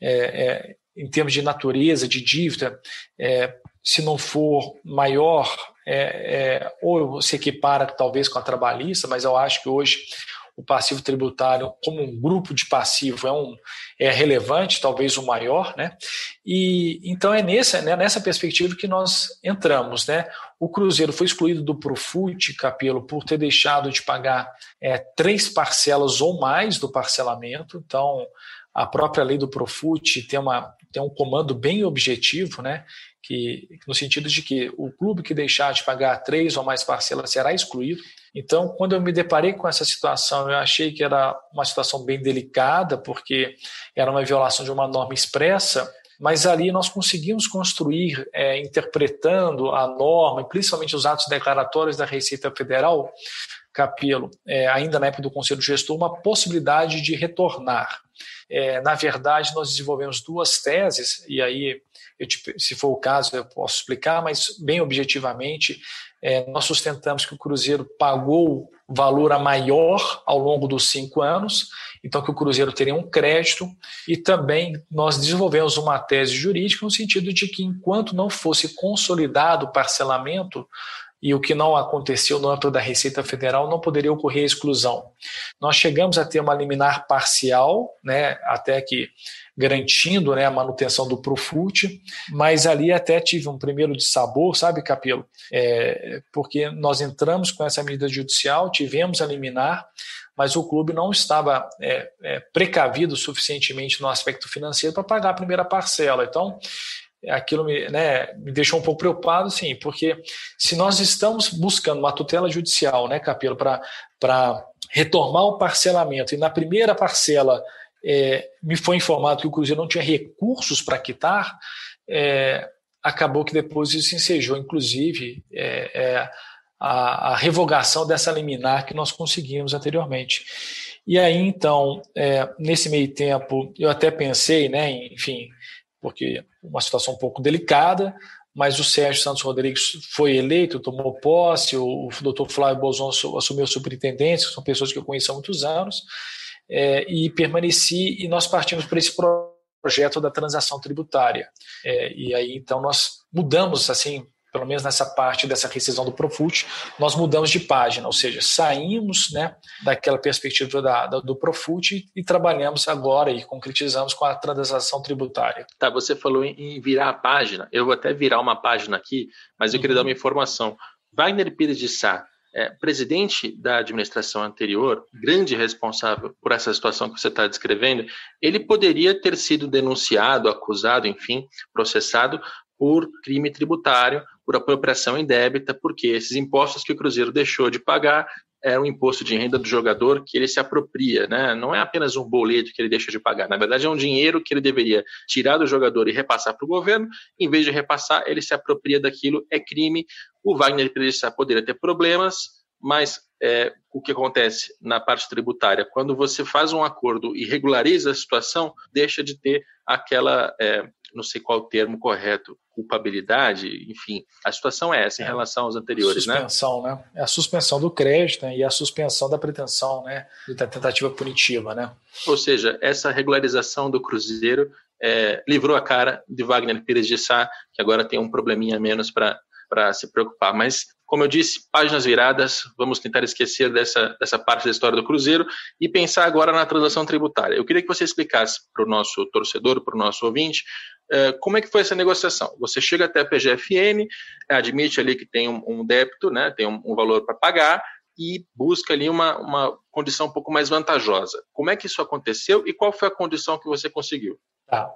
é, em termos de natureza, de dívida, é, se não for maior, é, é, ou se equipara talvez com a trabalhista, mas eu acho que hoje o passivo tributário como um grupo de passivo é, um, é relevante, talvez o maior, né? E então é nessa, né, nessa perspectiva que nós entramos, né? O Cruzeiro foi excluído do Profut, Capelo, por ter deixado de pagar é, três parcelas ou mais do parcelamento. Então, a própria lei do Profut tem, uma, tem um comando bem objetivo, né? Que, no sentido de que o clube que deixar de pagar três ou mais parcelas será excluído. Então, quando eu me deparei com essa situação, eu achei que era uma situação bem delicada, porque era uma violação de uma norma expressa, mas ali nós conseguimos construir, é, interpretando a norma, principalmente os atos declaratórios da Receita Federal, Capelo, é, ainda na época do Conselho Gestor, uma possibilidade de retornar. É, na verdade, nós desenvolvemos duas teses, e aí, te, se for o caso, eu posso explicar, mas bem objetivamente, é, nós sustentamos que o Cruzeiro pagou valor a maior ao longo dos cinco anos, então que o Cruzeiro teria um crédito, e também nós desenvolvemos uma tese jurídica no sentido de que enquanto não fosse consolidado o parcelamento, e o que não aconteceu no âmbito da Receita Federal não poderia ocorrer a exclusão. Nós chegamos a ter uma liminar parcial, né, até que garantindo né, a manutenção do Profut, mas ali até tive um primeiro de sabor, sabe, Capelo? É, porque nós entramos com essa medida judicial, tivemos a liminar, mas o clube não estava é, é, precavido suficientemente no aspecto financeiro para pagar a primeira parcela. Então, aquilo me, né, me deixou um pouco preocupado, sim, porque se nós estamos buscando uma tutela judicial, né, Capelo, para retomar o parcelamento, e na primeira parcela é, me foi informado que o Cruzeiro não tinha recursos para quitar, é, acabou que depois isso ensejou, inclusive, é, é, a, a, revogação dessa liminar que nós conseguimos anteriormente. E aí, então, é, nesse meio tempo, eu até pensei, né, enfim, porque uma situação um pouco delicada, mas o Sérgio Santos Rodrigues foi eleito, tomou posse, o, o doutor Flávio Bolzon assumiu superintendência, que são pessoas que eu conheço há muitos anos, é, e permaneci, e nós partimos para esse projeto da transação tributária. É, e aí, então, nós mudamos, assim, pelo menos nessa parte dessa rescisão do Profut, nós mudamos de página, ou seja, saímos né, daquela perspectiva da, da, do Profut e trabalhamos agora e concretizamos com a transação tributária. Tá, você falou em, virar a página, eu vou até virar uma página aqui, mas eu queria dar uma uhum. informação. Wagner Pires de Sá, é, presidente da administração anterior, grande responsável por essa situação que você está descrevendo, ele poderia ter sido denunciado, acusado, enfim, processado por crime tributário, por apropriação indébita, porque esses impostos que o Cruzeiro deixou de pagar é um imposto de renda do jogador que ele se apropria, né? Não é apenas um boleto que ele deixa de pagar. Na verdade, é um dinheiro que ele deveria tirar do jogador e repassar para o governo. Em vez de repassar, ele se apropria daquilo. É crime. O Wagner poderia ter problemas, mas é, o que acontece na parte tributária? Quando você faz um acordo e regulariza a situação, deixa de ter aquela é, não sei qual o termo correto, culpabilidade, enfim, a situação é essa em é, relação aos anteriores, né? suspensão, né? É a suspensão do crédito né? e a suspensão da pretensão, né? Da tentativa punitiva, né? Ou seja, essa regularização do Cruzeiro é, livrou a cara de Wagner Pires de Sá, que agora tem um probleminha menos para se preocupar. Mas como eu disse, páginas viradas, vamos tentar esquecer dessa, dessa parte da história do Cruzeiro e pensar agora na transação tributária. Eu queria que você explicasse para o nosso torcedor, para o nosso ouvinte, como é que foi essa negociação. Você chega até a PGFN, admite ali que tem um, um débito, né, tem um, um valor para pagar, e busca ali uma, uma condição um pouco mais vantajosa. Como é que isso aconteceu e qual foi a condição que você conseguiu? Tá.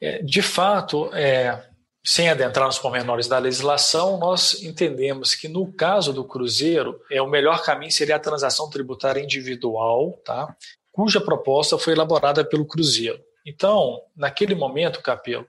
É, de fato, é, sem adentrar nos pormenores da legislação, nós entendemos que no caso do Cruzeiro, é o melhor caminho seria a transação tributária individual, tá? cuja proposta foi elaborada pelo Cruzeiro. Então, naquele momento, Capelo,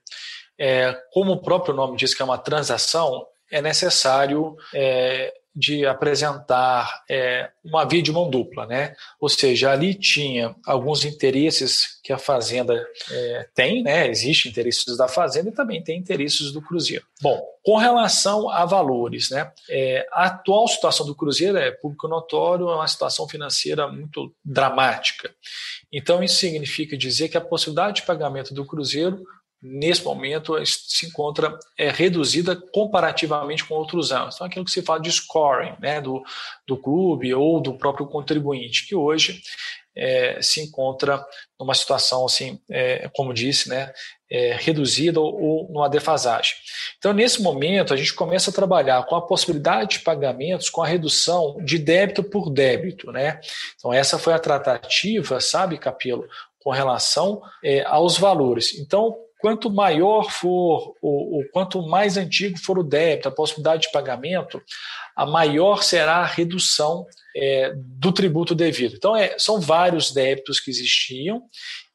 é, como o próprio nome diz que é uma transação, é necessário é, de apresentar é, uma via de mão dupla, né? Ou seja, ali tinha alguns interesses que a Fazenda é, tem, né? Existem interesses da Fazenda e também tem interesses do Cruzeiro. Bom, com relação a valores, né? É, a atual situação do Cruzeiro é público notório, é uma situação financeira muito dramática. Então, isso significa dizer que a possibilidade de pagamento do Cruzeiro nesse momento se encontra é, reduzida comparativamente com outros anos. Então, aquilo que se fala de scoring né, do, do clube ou do próprio contribuinte, que hoje é, se encontra numa situação, assim, é, como disse, né, é, reduzida ou, ou numa defasagem. Então, nesse momento, a gente começa a trabalhar com a possibilidade de pagamentos com a redução de débito por débito. Né? Então, essa foi a tratativa, sabe, Capelo, com relação é, aos valores. Então, quanto maior for, ou, quanto mais antigo for o débito, a possibilidade de pagamento, a maior será a redução é, do tributo devido. Então, é, são vários débitos que existiam,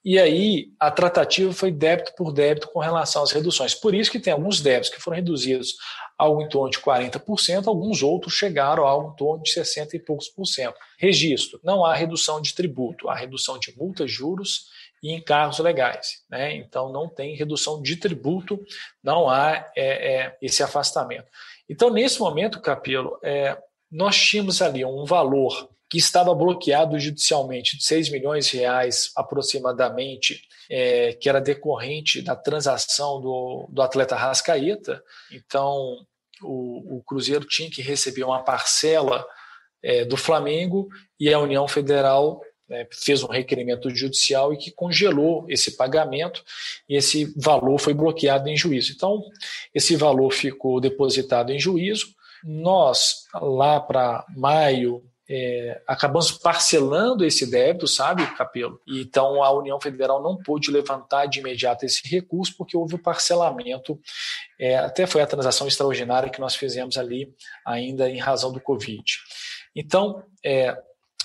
e aí a tratativa foi débito por débito com relação às reduções. Por isso que tem alguns débitos que foram reduzidos algo em torno de 40%, alguns outros chegaram a algo em torno de 60 e poucos por cento. Registro, não há redução de tributo, há redução de multas, juros e encargos legais. Né? Então, não tem redução de tributo, não há é, é, esse afastamento. Então, nesse momento, Capelo, é, nós tínhamos ali um valor que estava bloqueado judicialmente de 6 milhões de reais aproximadamente, é, que era decorrente da transação do, do atleta Rascaeta. Então, o, o Cruzeiro tinha que receber uma parcela é, do Flamengo e a União Federal né, fez um requerimento judicial e que congelou esse pagamento e esse valor foi bloqueado em juízo. Então, esse valor ficou depositado em juízo. Nós, lá para maio, é, acabamos parcelando esse débito, sabe, Capelo? Então a União Federal não pôde levantar de imediato esse recurso porque houve o parcelamento, é, até foi a transação extraordinária que nós fizemos ali, ainda em razão do Covid. Então, é,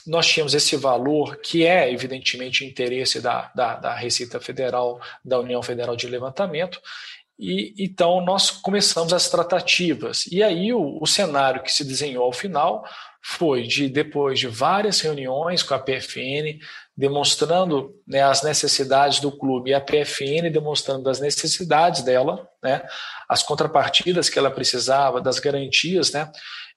nós tínhamos esse valor que é, evidentemente, interesse da, da, da Receita Federal, da União Federal de Levantamento, e então nós começamos as tratativas. E aí o, o, cenário que se desenhou ao final foi de depois de várias reuniões com a PFN, demonstrando né, as necessidades do clube, e a PFN demonstrando as necessidades dela, né, as contrapartidas que ela precisava, das garantias, né,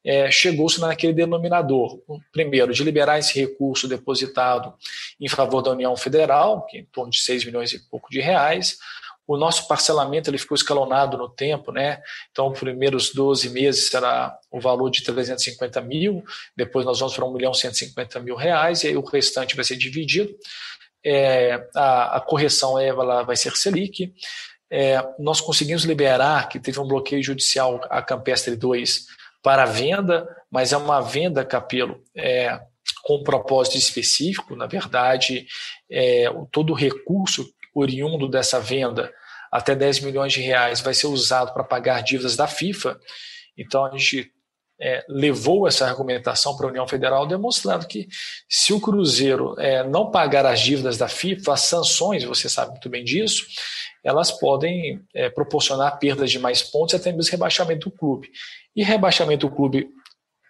é, chegou-se naquele denominador. Primeiro, de liberar esse recurso depositado em favor da União Federal, que é em torno de 6 milhões e pouco de reais. O nosso parcelamento ele ficou escalonado no tempo, né? Então, os primeiros 12 meses será o valor de 350 mil, depois nós vamos para 1 milhão e 150 mil reais, e aí o restante vai ser dividido. É, a, a, correção é, ela vai ser Selic. É, nós conseguimos liberar, que teve um bloqueio judicial, a Campestre 2, para venda, mas é uma venda, Capelo, é, com um propósito específico. Na verdade, é, todo o recurso oriundo dessa venda, até 10 milhões de reais, vai ser usado para pagar dívidas da FIFA. Então, a gente é, levou essa argumentação para a União Federal, demonstrando que se o Cruzeiro é, não pagar as dívidas da FIFA, as sanções, você sabe muito bem disso, elas podem é, proporcionar perdas de mais pontos e até mesmo rebaixamento do clube. E rebaixamento do clube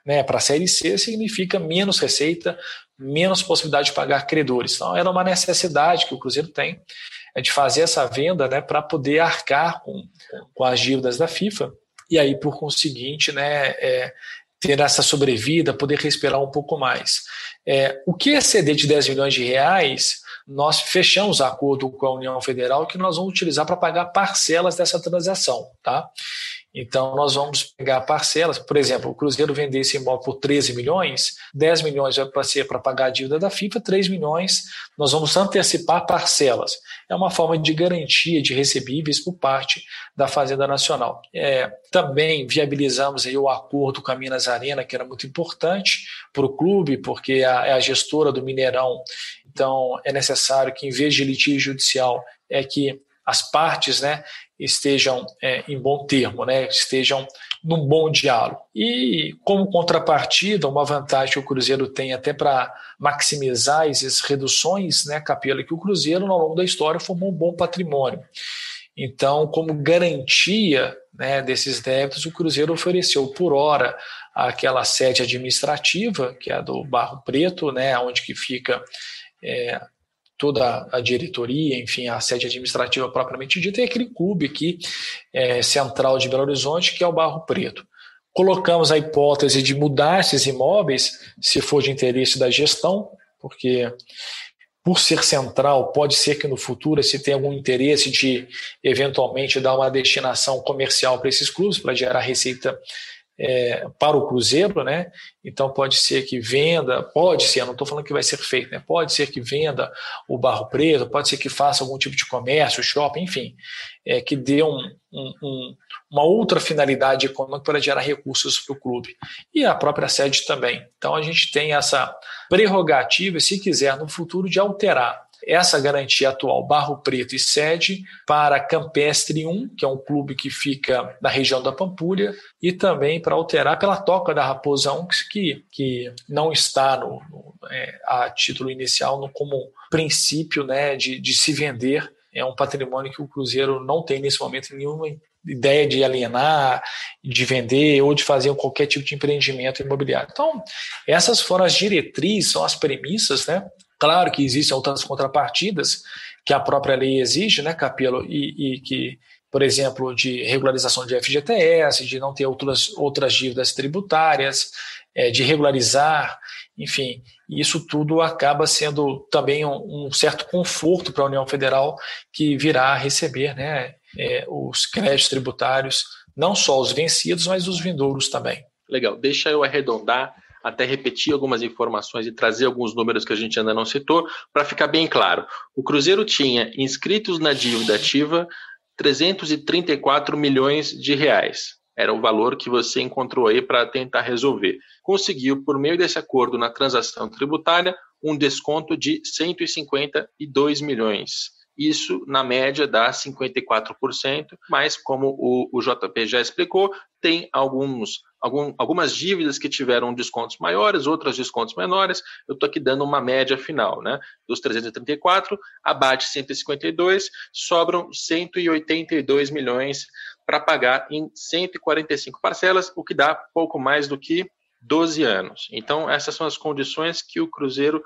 né, para a Série C significa menos receita, menos possibilidade de pagar credores. Então, era uma necessidade que o Cruzeiro tem é de fazer essa venda né, para poder arcar com, com as dívidas da FIFA e aí, por conseguinte, né, é, ter essa sobrevida, poder respirar um pouco mais. É, o que exceder de 10 milhões de reais, nós fechamos acordo com a União Federal que nós vamos utilizar para pagar parcelas dessa transação. Tá? Então, nós vamos pegar parcelas, por exemplo, o Cruzeiro vender esse imóvel por 13 milhões, 10 milhões vai ser para pagar a dívida da FIFA, 3 milhões nós vamos antecipar parcelas. É uma forma de garantia de recebíveis por parte da Fazenda Nacional. É, também viabilizamos aí o acordo com a Minas Arena, que era muito importante para o clube, porque é a gestora do Mineirão. Então, é necessário que, em vez de litígio judicial, é que as partes né, estejam é, em bom termo, né, estejam num bom diálogo. E, como contrapartida, uma vantagem que o Cruzeiro tem até para maximizar essas reduções, né, Capela, que o Cruzeiro, ao longo da história, formou um bom patrimônio. Então, como garantia né, desses débitos, o Cruzeiro ofereceu por hora aquela sede administrativa, que é a do Barro Preto, né, onde que fica é, toda a diretoria, enfim, a sede administrativa propriamente dita, e aquele clube aqui é, central de Belo Horizonte, que é o Barro Preto. Colocamos a hipótese de mudar esses imóveis, se for de interesse da gestão, porque por ser central, pode ser que no futuro se tenha algum interesse de eventualmente dar uma destinação comercial para esses clubes, para gerar receita é, para o Cruzeiro, né? Então pode ser que venda, pode ser, não estou falando que vai ser feito, né? Pode ser que venda o barro preto, pode ser que faça algum tipo de comércio, shopping, enfim, é, que dê um, um, um, uma outra finalidade econômica para gerar recursos para o clube. E a própria sede também. Então a gente tem essa prerrogativa, se quiser, no futuro, de alterar essa garantia atual Barro Preto e sede para Campestre 1, que é um clube que fica na região da Pampulha, e também para alterar pela Toca da Raposa 1, que, que não está no, no é, a título inicial no, como princípio né, de, de se vender. É um patrimônio que o Cruzeiro não tem nesse momento nenhuma ideia de alienar, de vender ou de fazer qualquer tipo de empreendimento imobiliário. Então, essas foram as diretrizes, são as premissas né, Claro que existem outras contrapartidas que a própria lei exige, né, Capelo, e, e que, por exemplo, de regularização de FGTS, de não ter outras, outras dívidas tributárias, é, de regularizar, enfim, isso tudo acaba sendo também um, um certo conforto para a União Federal que virá a receber né, é, os créditos tributários, não só os vencidos, mas os vindouros também. Legal, deixa eu arredondar até repetir algumas informações e trazer alguns números que a gente ainda não citou, para ficar bem claro. O Cruzeiro tinha inscritos na dívida ativa 334 milhões de reais. Era o valor que você encontrou aí para tentar resolver. Conseguiu, por meio desse acordo na transação tributária, um desconto de 152 milhões. Isso, na média, dá 54%, mas como o, o JP já explicou, tem alguns, algum, algumas dívidas que tiveram descontos maiores, outras descontos menores. Eu estou aqui dando uma média final, né? Dos 334, abate 152, sobram 182 milhões para pagar em 145 parcelas, o que dá pouco mais do que 12 anos. Então, essas são as condições que o Cruzeiro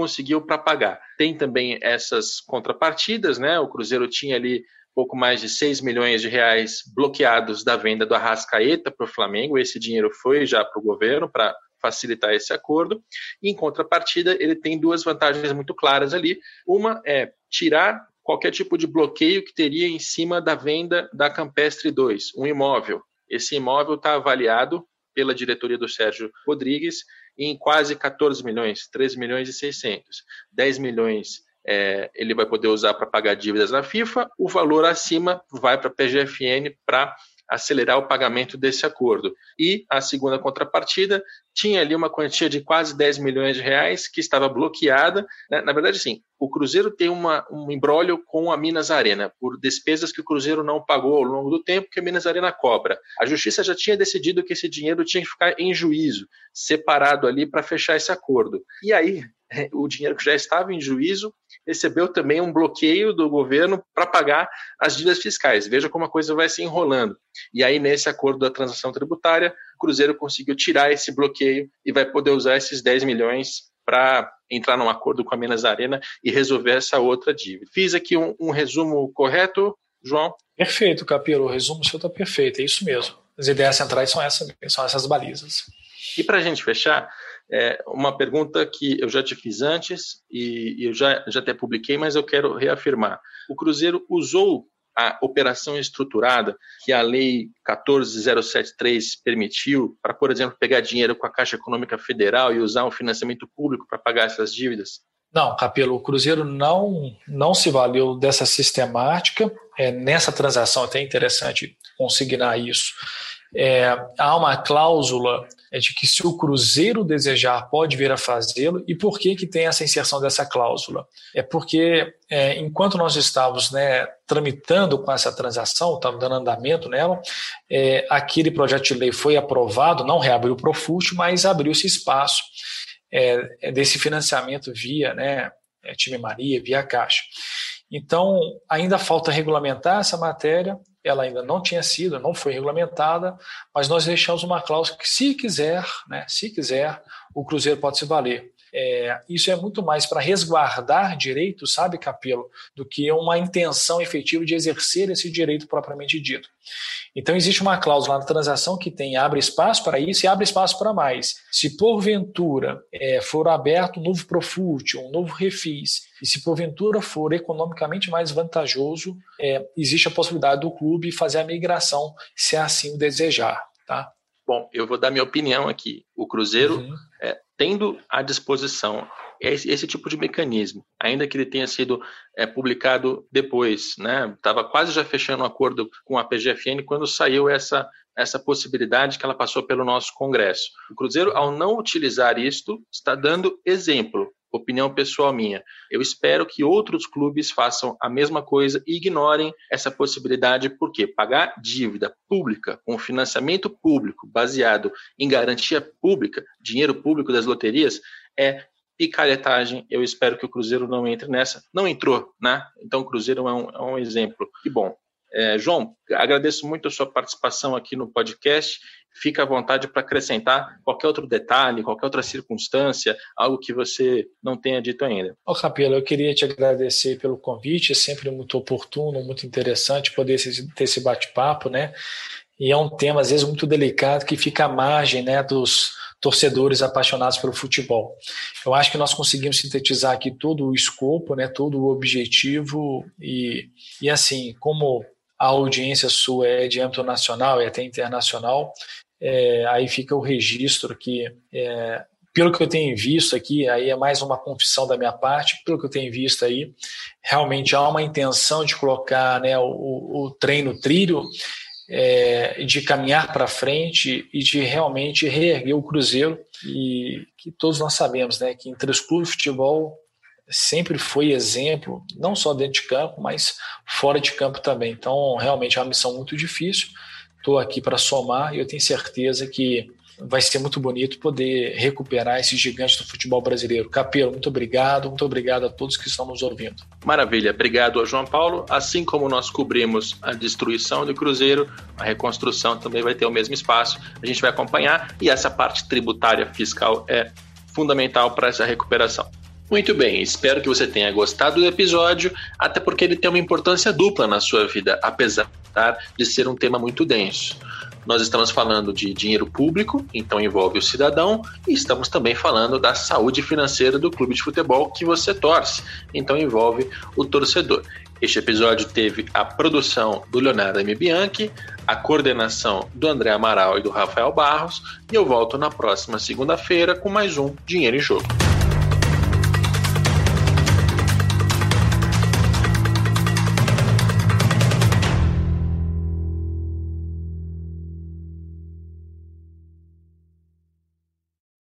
conseguiu para pagar. Tem também essas contrapartidas, né? O Cruzeiro tinha ali pouco mais de 6 milhões de reais bloqueados da venda do Arrascaeta para o Flamengo. Esse dinheiro foi já para o governo para facilitar esse acordo. E, em contrapartida, ele tem duas vantagens muito claras ali. Uma é tirar qualquer tipo de bloqueio que teria em cima da venda da Campestre 2, um imóvel. Esse imóvel está avaliado pela diretoria do Sérgio Rodrigues em quase 14 milhões, 13 milhões e 600. 10 milhões é, ele vai poder usar para pagar dívidas na FIFA, o valor acima vai para a PGFN para acelerar o pagamento desse acordo. E a segunda contrapartida tinha ali uma quantia de quase 10 milhões de reais que estava bloqueada. Né? Na verdade, sim, o Cruzeiro tem uma, um embrólio com a Minas Arena por despesas que o Cruzeiro não pagou ao longo do tempo que a Minas Arena cobra. A Justiça já tinha decidido que esse dinheiro tinha que ficar em juízo, separado ali para fechar esse acordo. E aí, o dinheiro que já estava em juízo recebeu também um bloqueio do governo para pagar as dívidas fiscais. Veja como a coisa vai se enrolando. E aí, nesse acordo da transação tributária, o Cruzeiro conseguiu tirar esse bloqueio e vai poder usar esses 10 milhões para entrar num acordo com a Minas Arena e resolver essa outra dívida. Fiz aqui um, um resumo correto, João? Perfeito, Capiro. O resumo seu está perfeito, é isso mesmo. As ideias centrais são essas, são essas balizas. E para a gente fechar, é uma pergunta que eu já te fiz antes e, eu já, já até publiquei, mas eu quero reafirmar. O Cruzeiro usou a operação estruturada que a Lei 14073 permitiu para, por exemplo, pegar dinheiro com a Caixa Econômica Federal e usar um financiamento público para pagar essas dívidas? Não, Capelo, o Cruzeiro não, não se valeu dessa sistemática. É, nessa transação, até interessante consignar isso. É, há uma cláusula é de que se o Cruzeiro desejar, pode vir a fazê-lo. E por que, que tem essa inserção dessa cláusula? É porque, é, enquanto nós estávamos né, tramitando com essa transação, estávamos dando andamento nela, é, aquele projeto de lei foi aprovado, não reabriu o Profut, mas abriu-se espaço é desse financiamento via né, é, Time Maria, via Caixa. Então, ainda falta regulamentar essa matéria, ela ainda não tinha sido, não foi regulamentada, mas nós deixamos uma cláusula que, se quiser, né, se quiser, o Cruzeiro pode se valer. É, isso é muito mais para resguardar direito, sabe, Capelo, do que uma intenção efetiva de exercer esse direito propriamente dito. Então, existe uma cláusula na transação que tem abre espaço para isso e abre espaço para mais. Se porventura é, for aberto um novo Profut, um novo refis, e se porventura for economicamente mais vantajoso, é, existe a possibilidade do clube fazer a migração, se assim o desejar. Tá? Bom, eu vou dar minha opinião aqui. O Cruzeiro, uhum. Tendo à disposição esse, esse, tipo de mecanismo, ainda que ele tenha sido é, publicado depois, né? Estava quase já fechando um acordo com a PGFN quando saiu essa essa possibilidade que ela passou pelo nosso Congresso. O Cruzeiro, ao não utilizar isto, está dando exemplo opinião pessoal minha. Eu espero que outros clubes façam a mesma coisa e ignorem essa possibilidade, porque pagar dívida pública com financiamento público baseado em garantia pública, dinheiro público das loterias, é picaretagem. Eu espero que o Cruzeiro não entre nessa. Não entrou, né? Então o Cruzeiro é um, é um exemplo. Que bom. É, João, agradeço muito a sua participação aqui no podcast fica à vontade para acrescentar qualquer outro detalhe, qualquer outra circunstância, algo que você não tenha dito ainda. Ô, Capelo, eu queria te agradecer pelo convite, é sempre muito oportuno, muito interessante poder ter esse bate-papo, né? E é um tema, às vezes, muito delicado, que fica à margem né, dos torcedores apaixonados pelo futebol. Eu acho que nós conseguimos sintetizar aqui todo o escopo, né, todo o objetivo, e, e assim, como a audiência sua é de âmbito nacional e até internacional, é, aí fica o registro que, é, pelo que eu tenho visto aqui, aí é mais uma confissão da minha parte, pelo que eu tenho visto aí, realmente há uma intenção de colocar né, o, o treino trilho, é, de caminhar para frente e de realmente reerguer o Cruzeiro, e que todos nós sabemos né, que entre os clubes de futebol sempre foi exemplo, não só dentro de campo, mas fora de campo também. Então, realmente é uma missão muito difícil. Estou aqui para somar e eu tenho certeza que vai ser muito bonito poder recuperar esse gigante do futebol brasileiro. Capelo, muito obrigado, muito obrigado a todos que estão nos ouvindo. Maravilha, obrigado a João Paulo. Assim como nós cobrimos a destruição do Cruzeiro, a reconstrução também vai ter o mesmo espaço. A gente vai acompanhar e essa parte tributária fiscal é fundamental para essa recuperação. Muito bem, espero que você tenha gostado do episódio, até porque ele tem uma importância dupla na sua vida, apesar de ser um tema muito denso. Nós estamos falando de dinheiro público, então envolve o cidadão, e estamos também falando da saúde financeira do clube de futebol que você torce, então envolve o torcedor. Este episódio teve a produção do Leonardo M. Bianchi, a coordenação do André Amaral e do Rafael Barros, e eu volto na próxima segunda-feira com mais um Dinheiro em Jogo.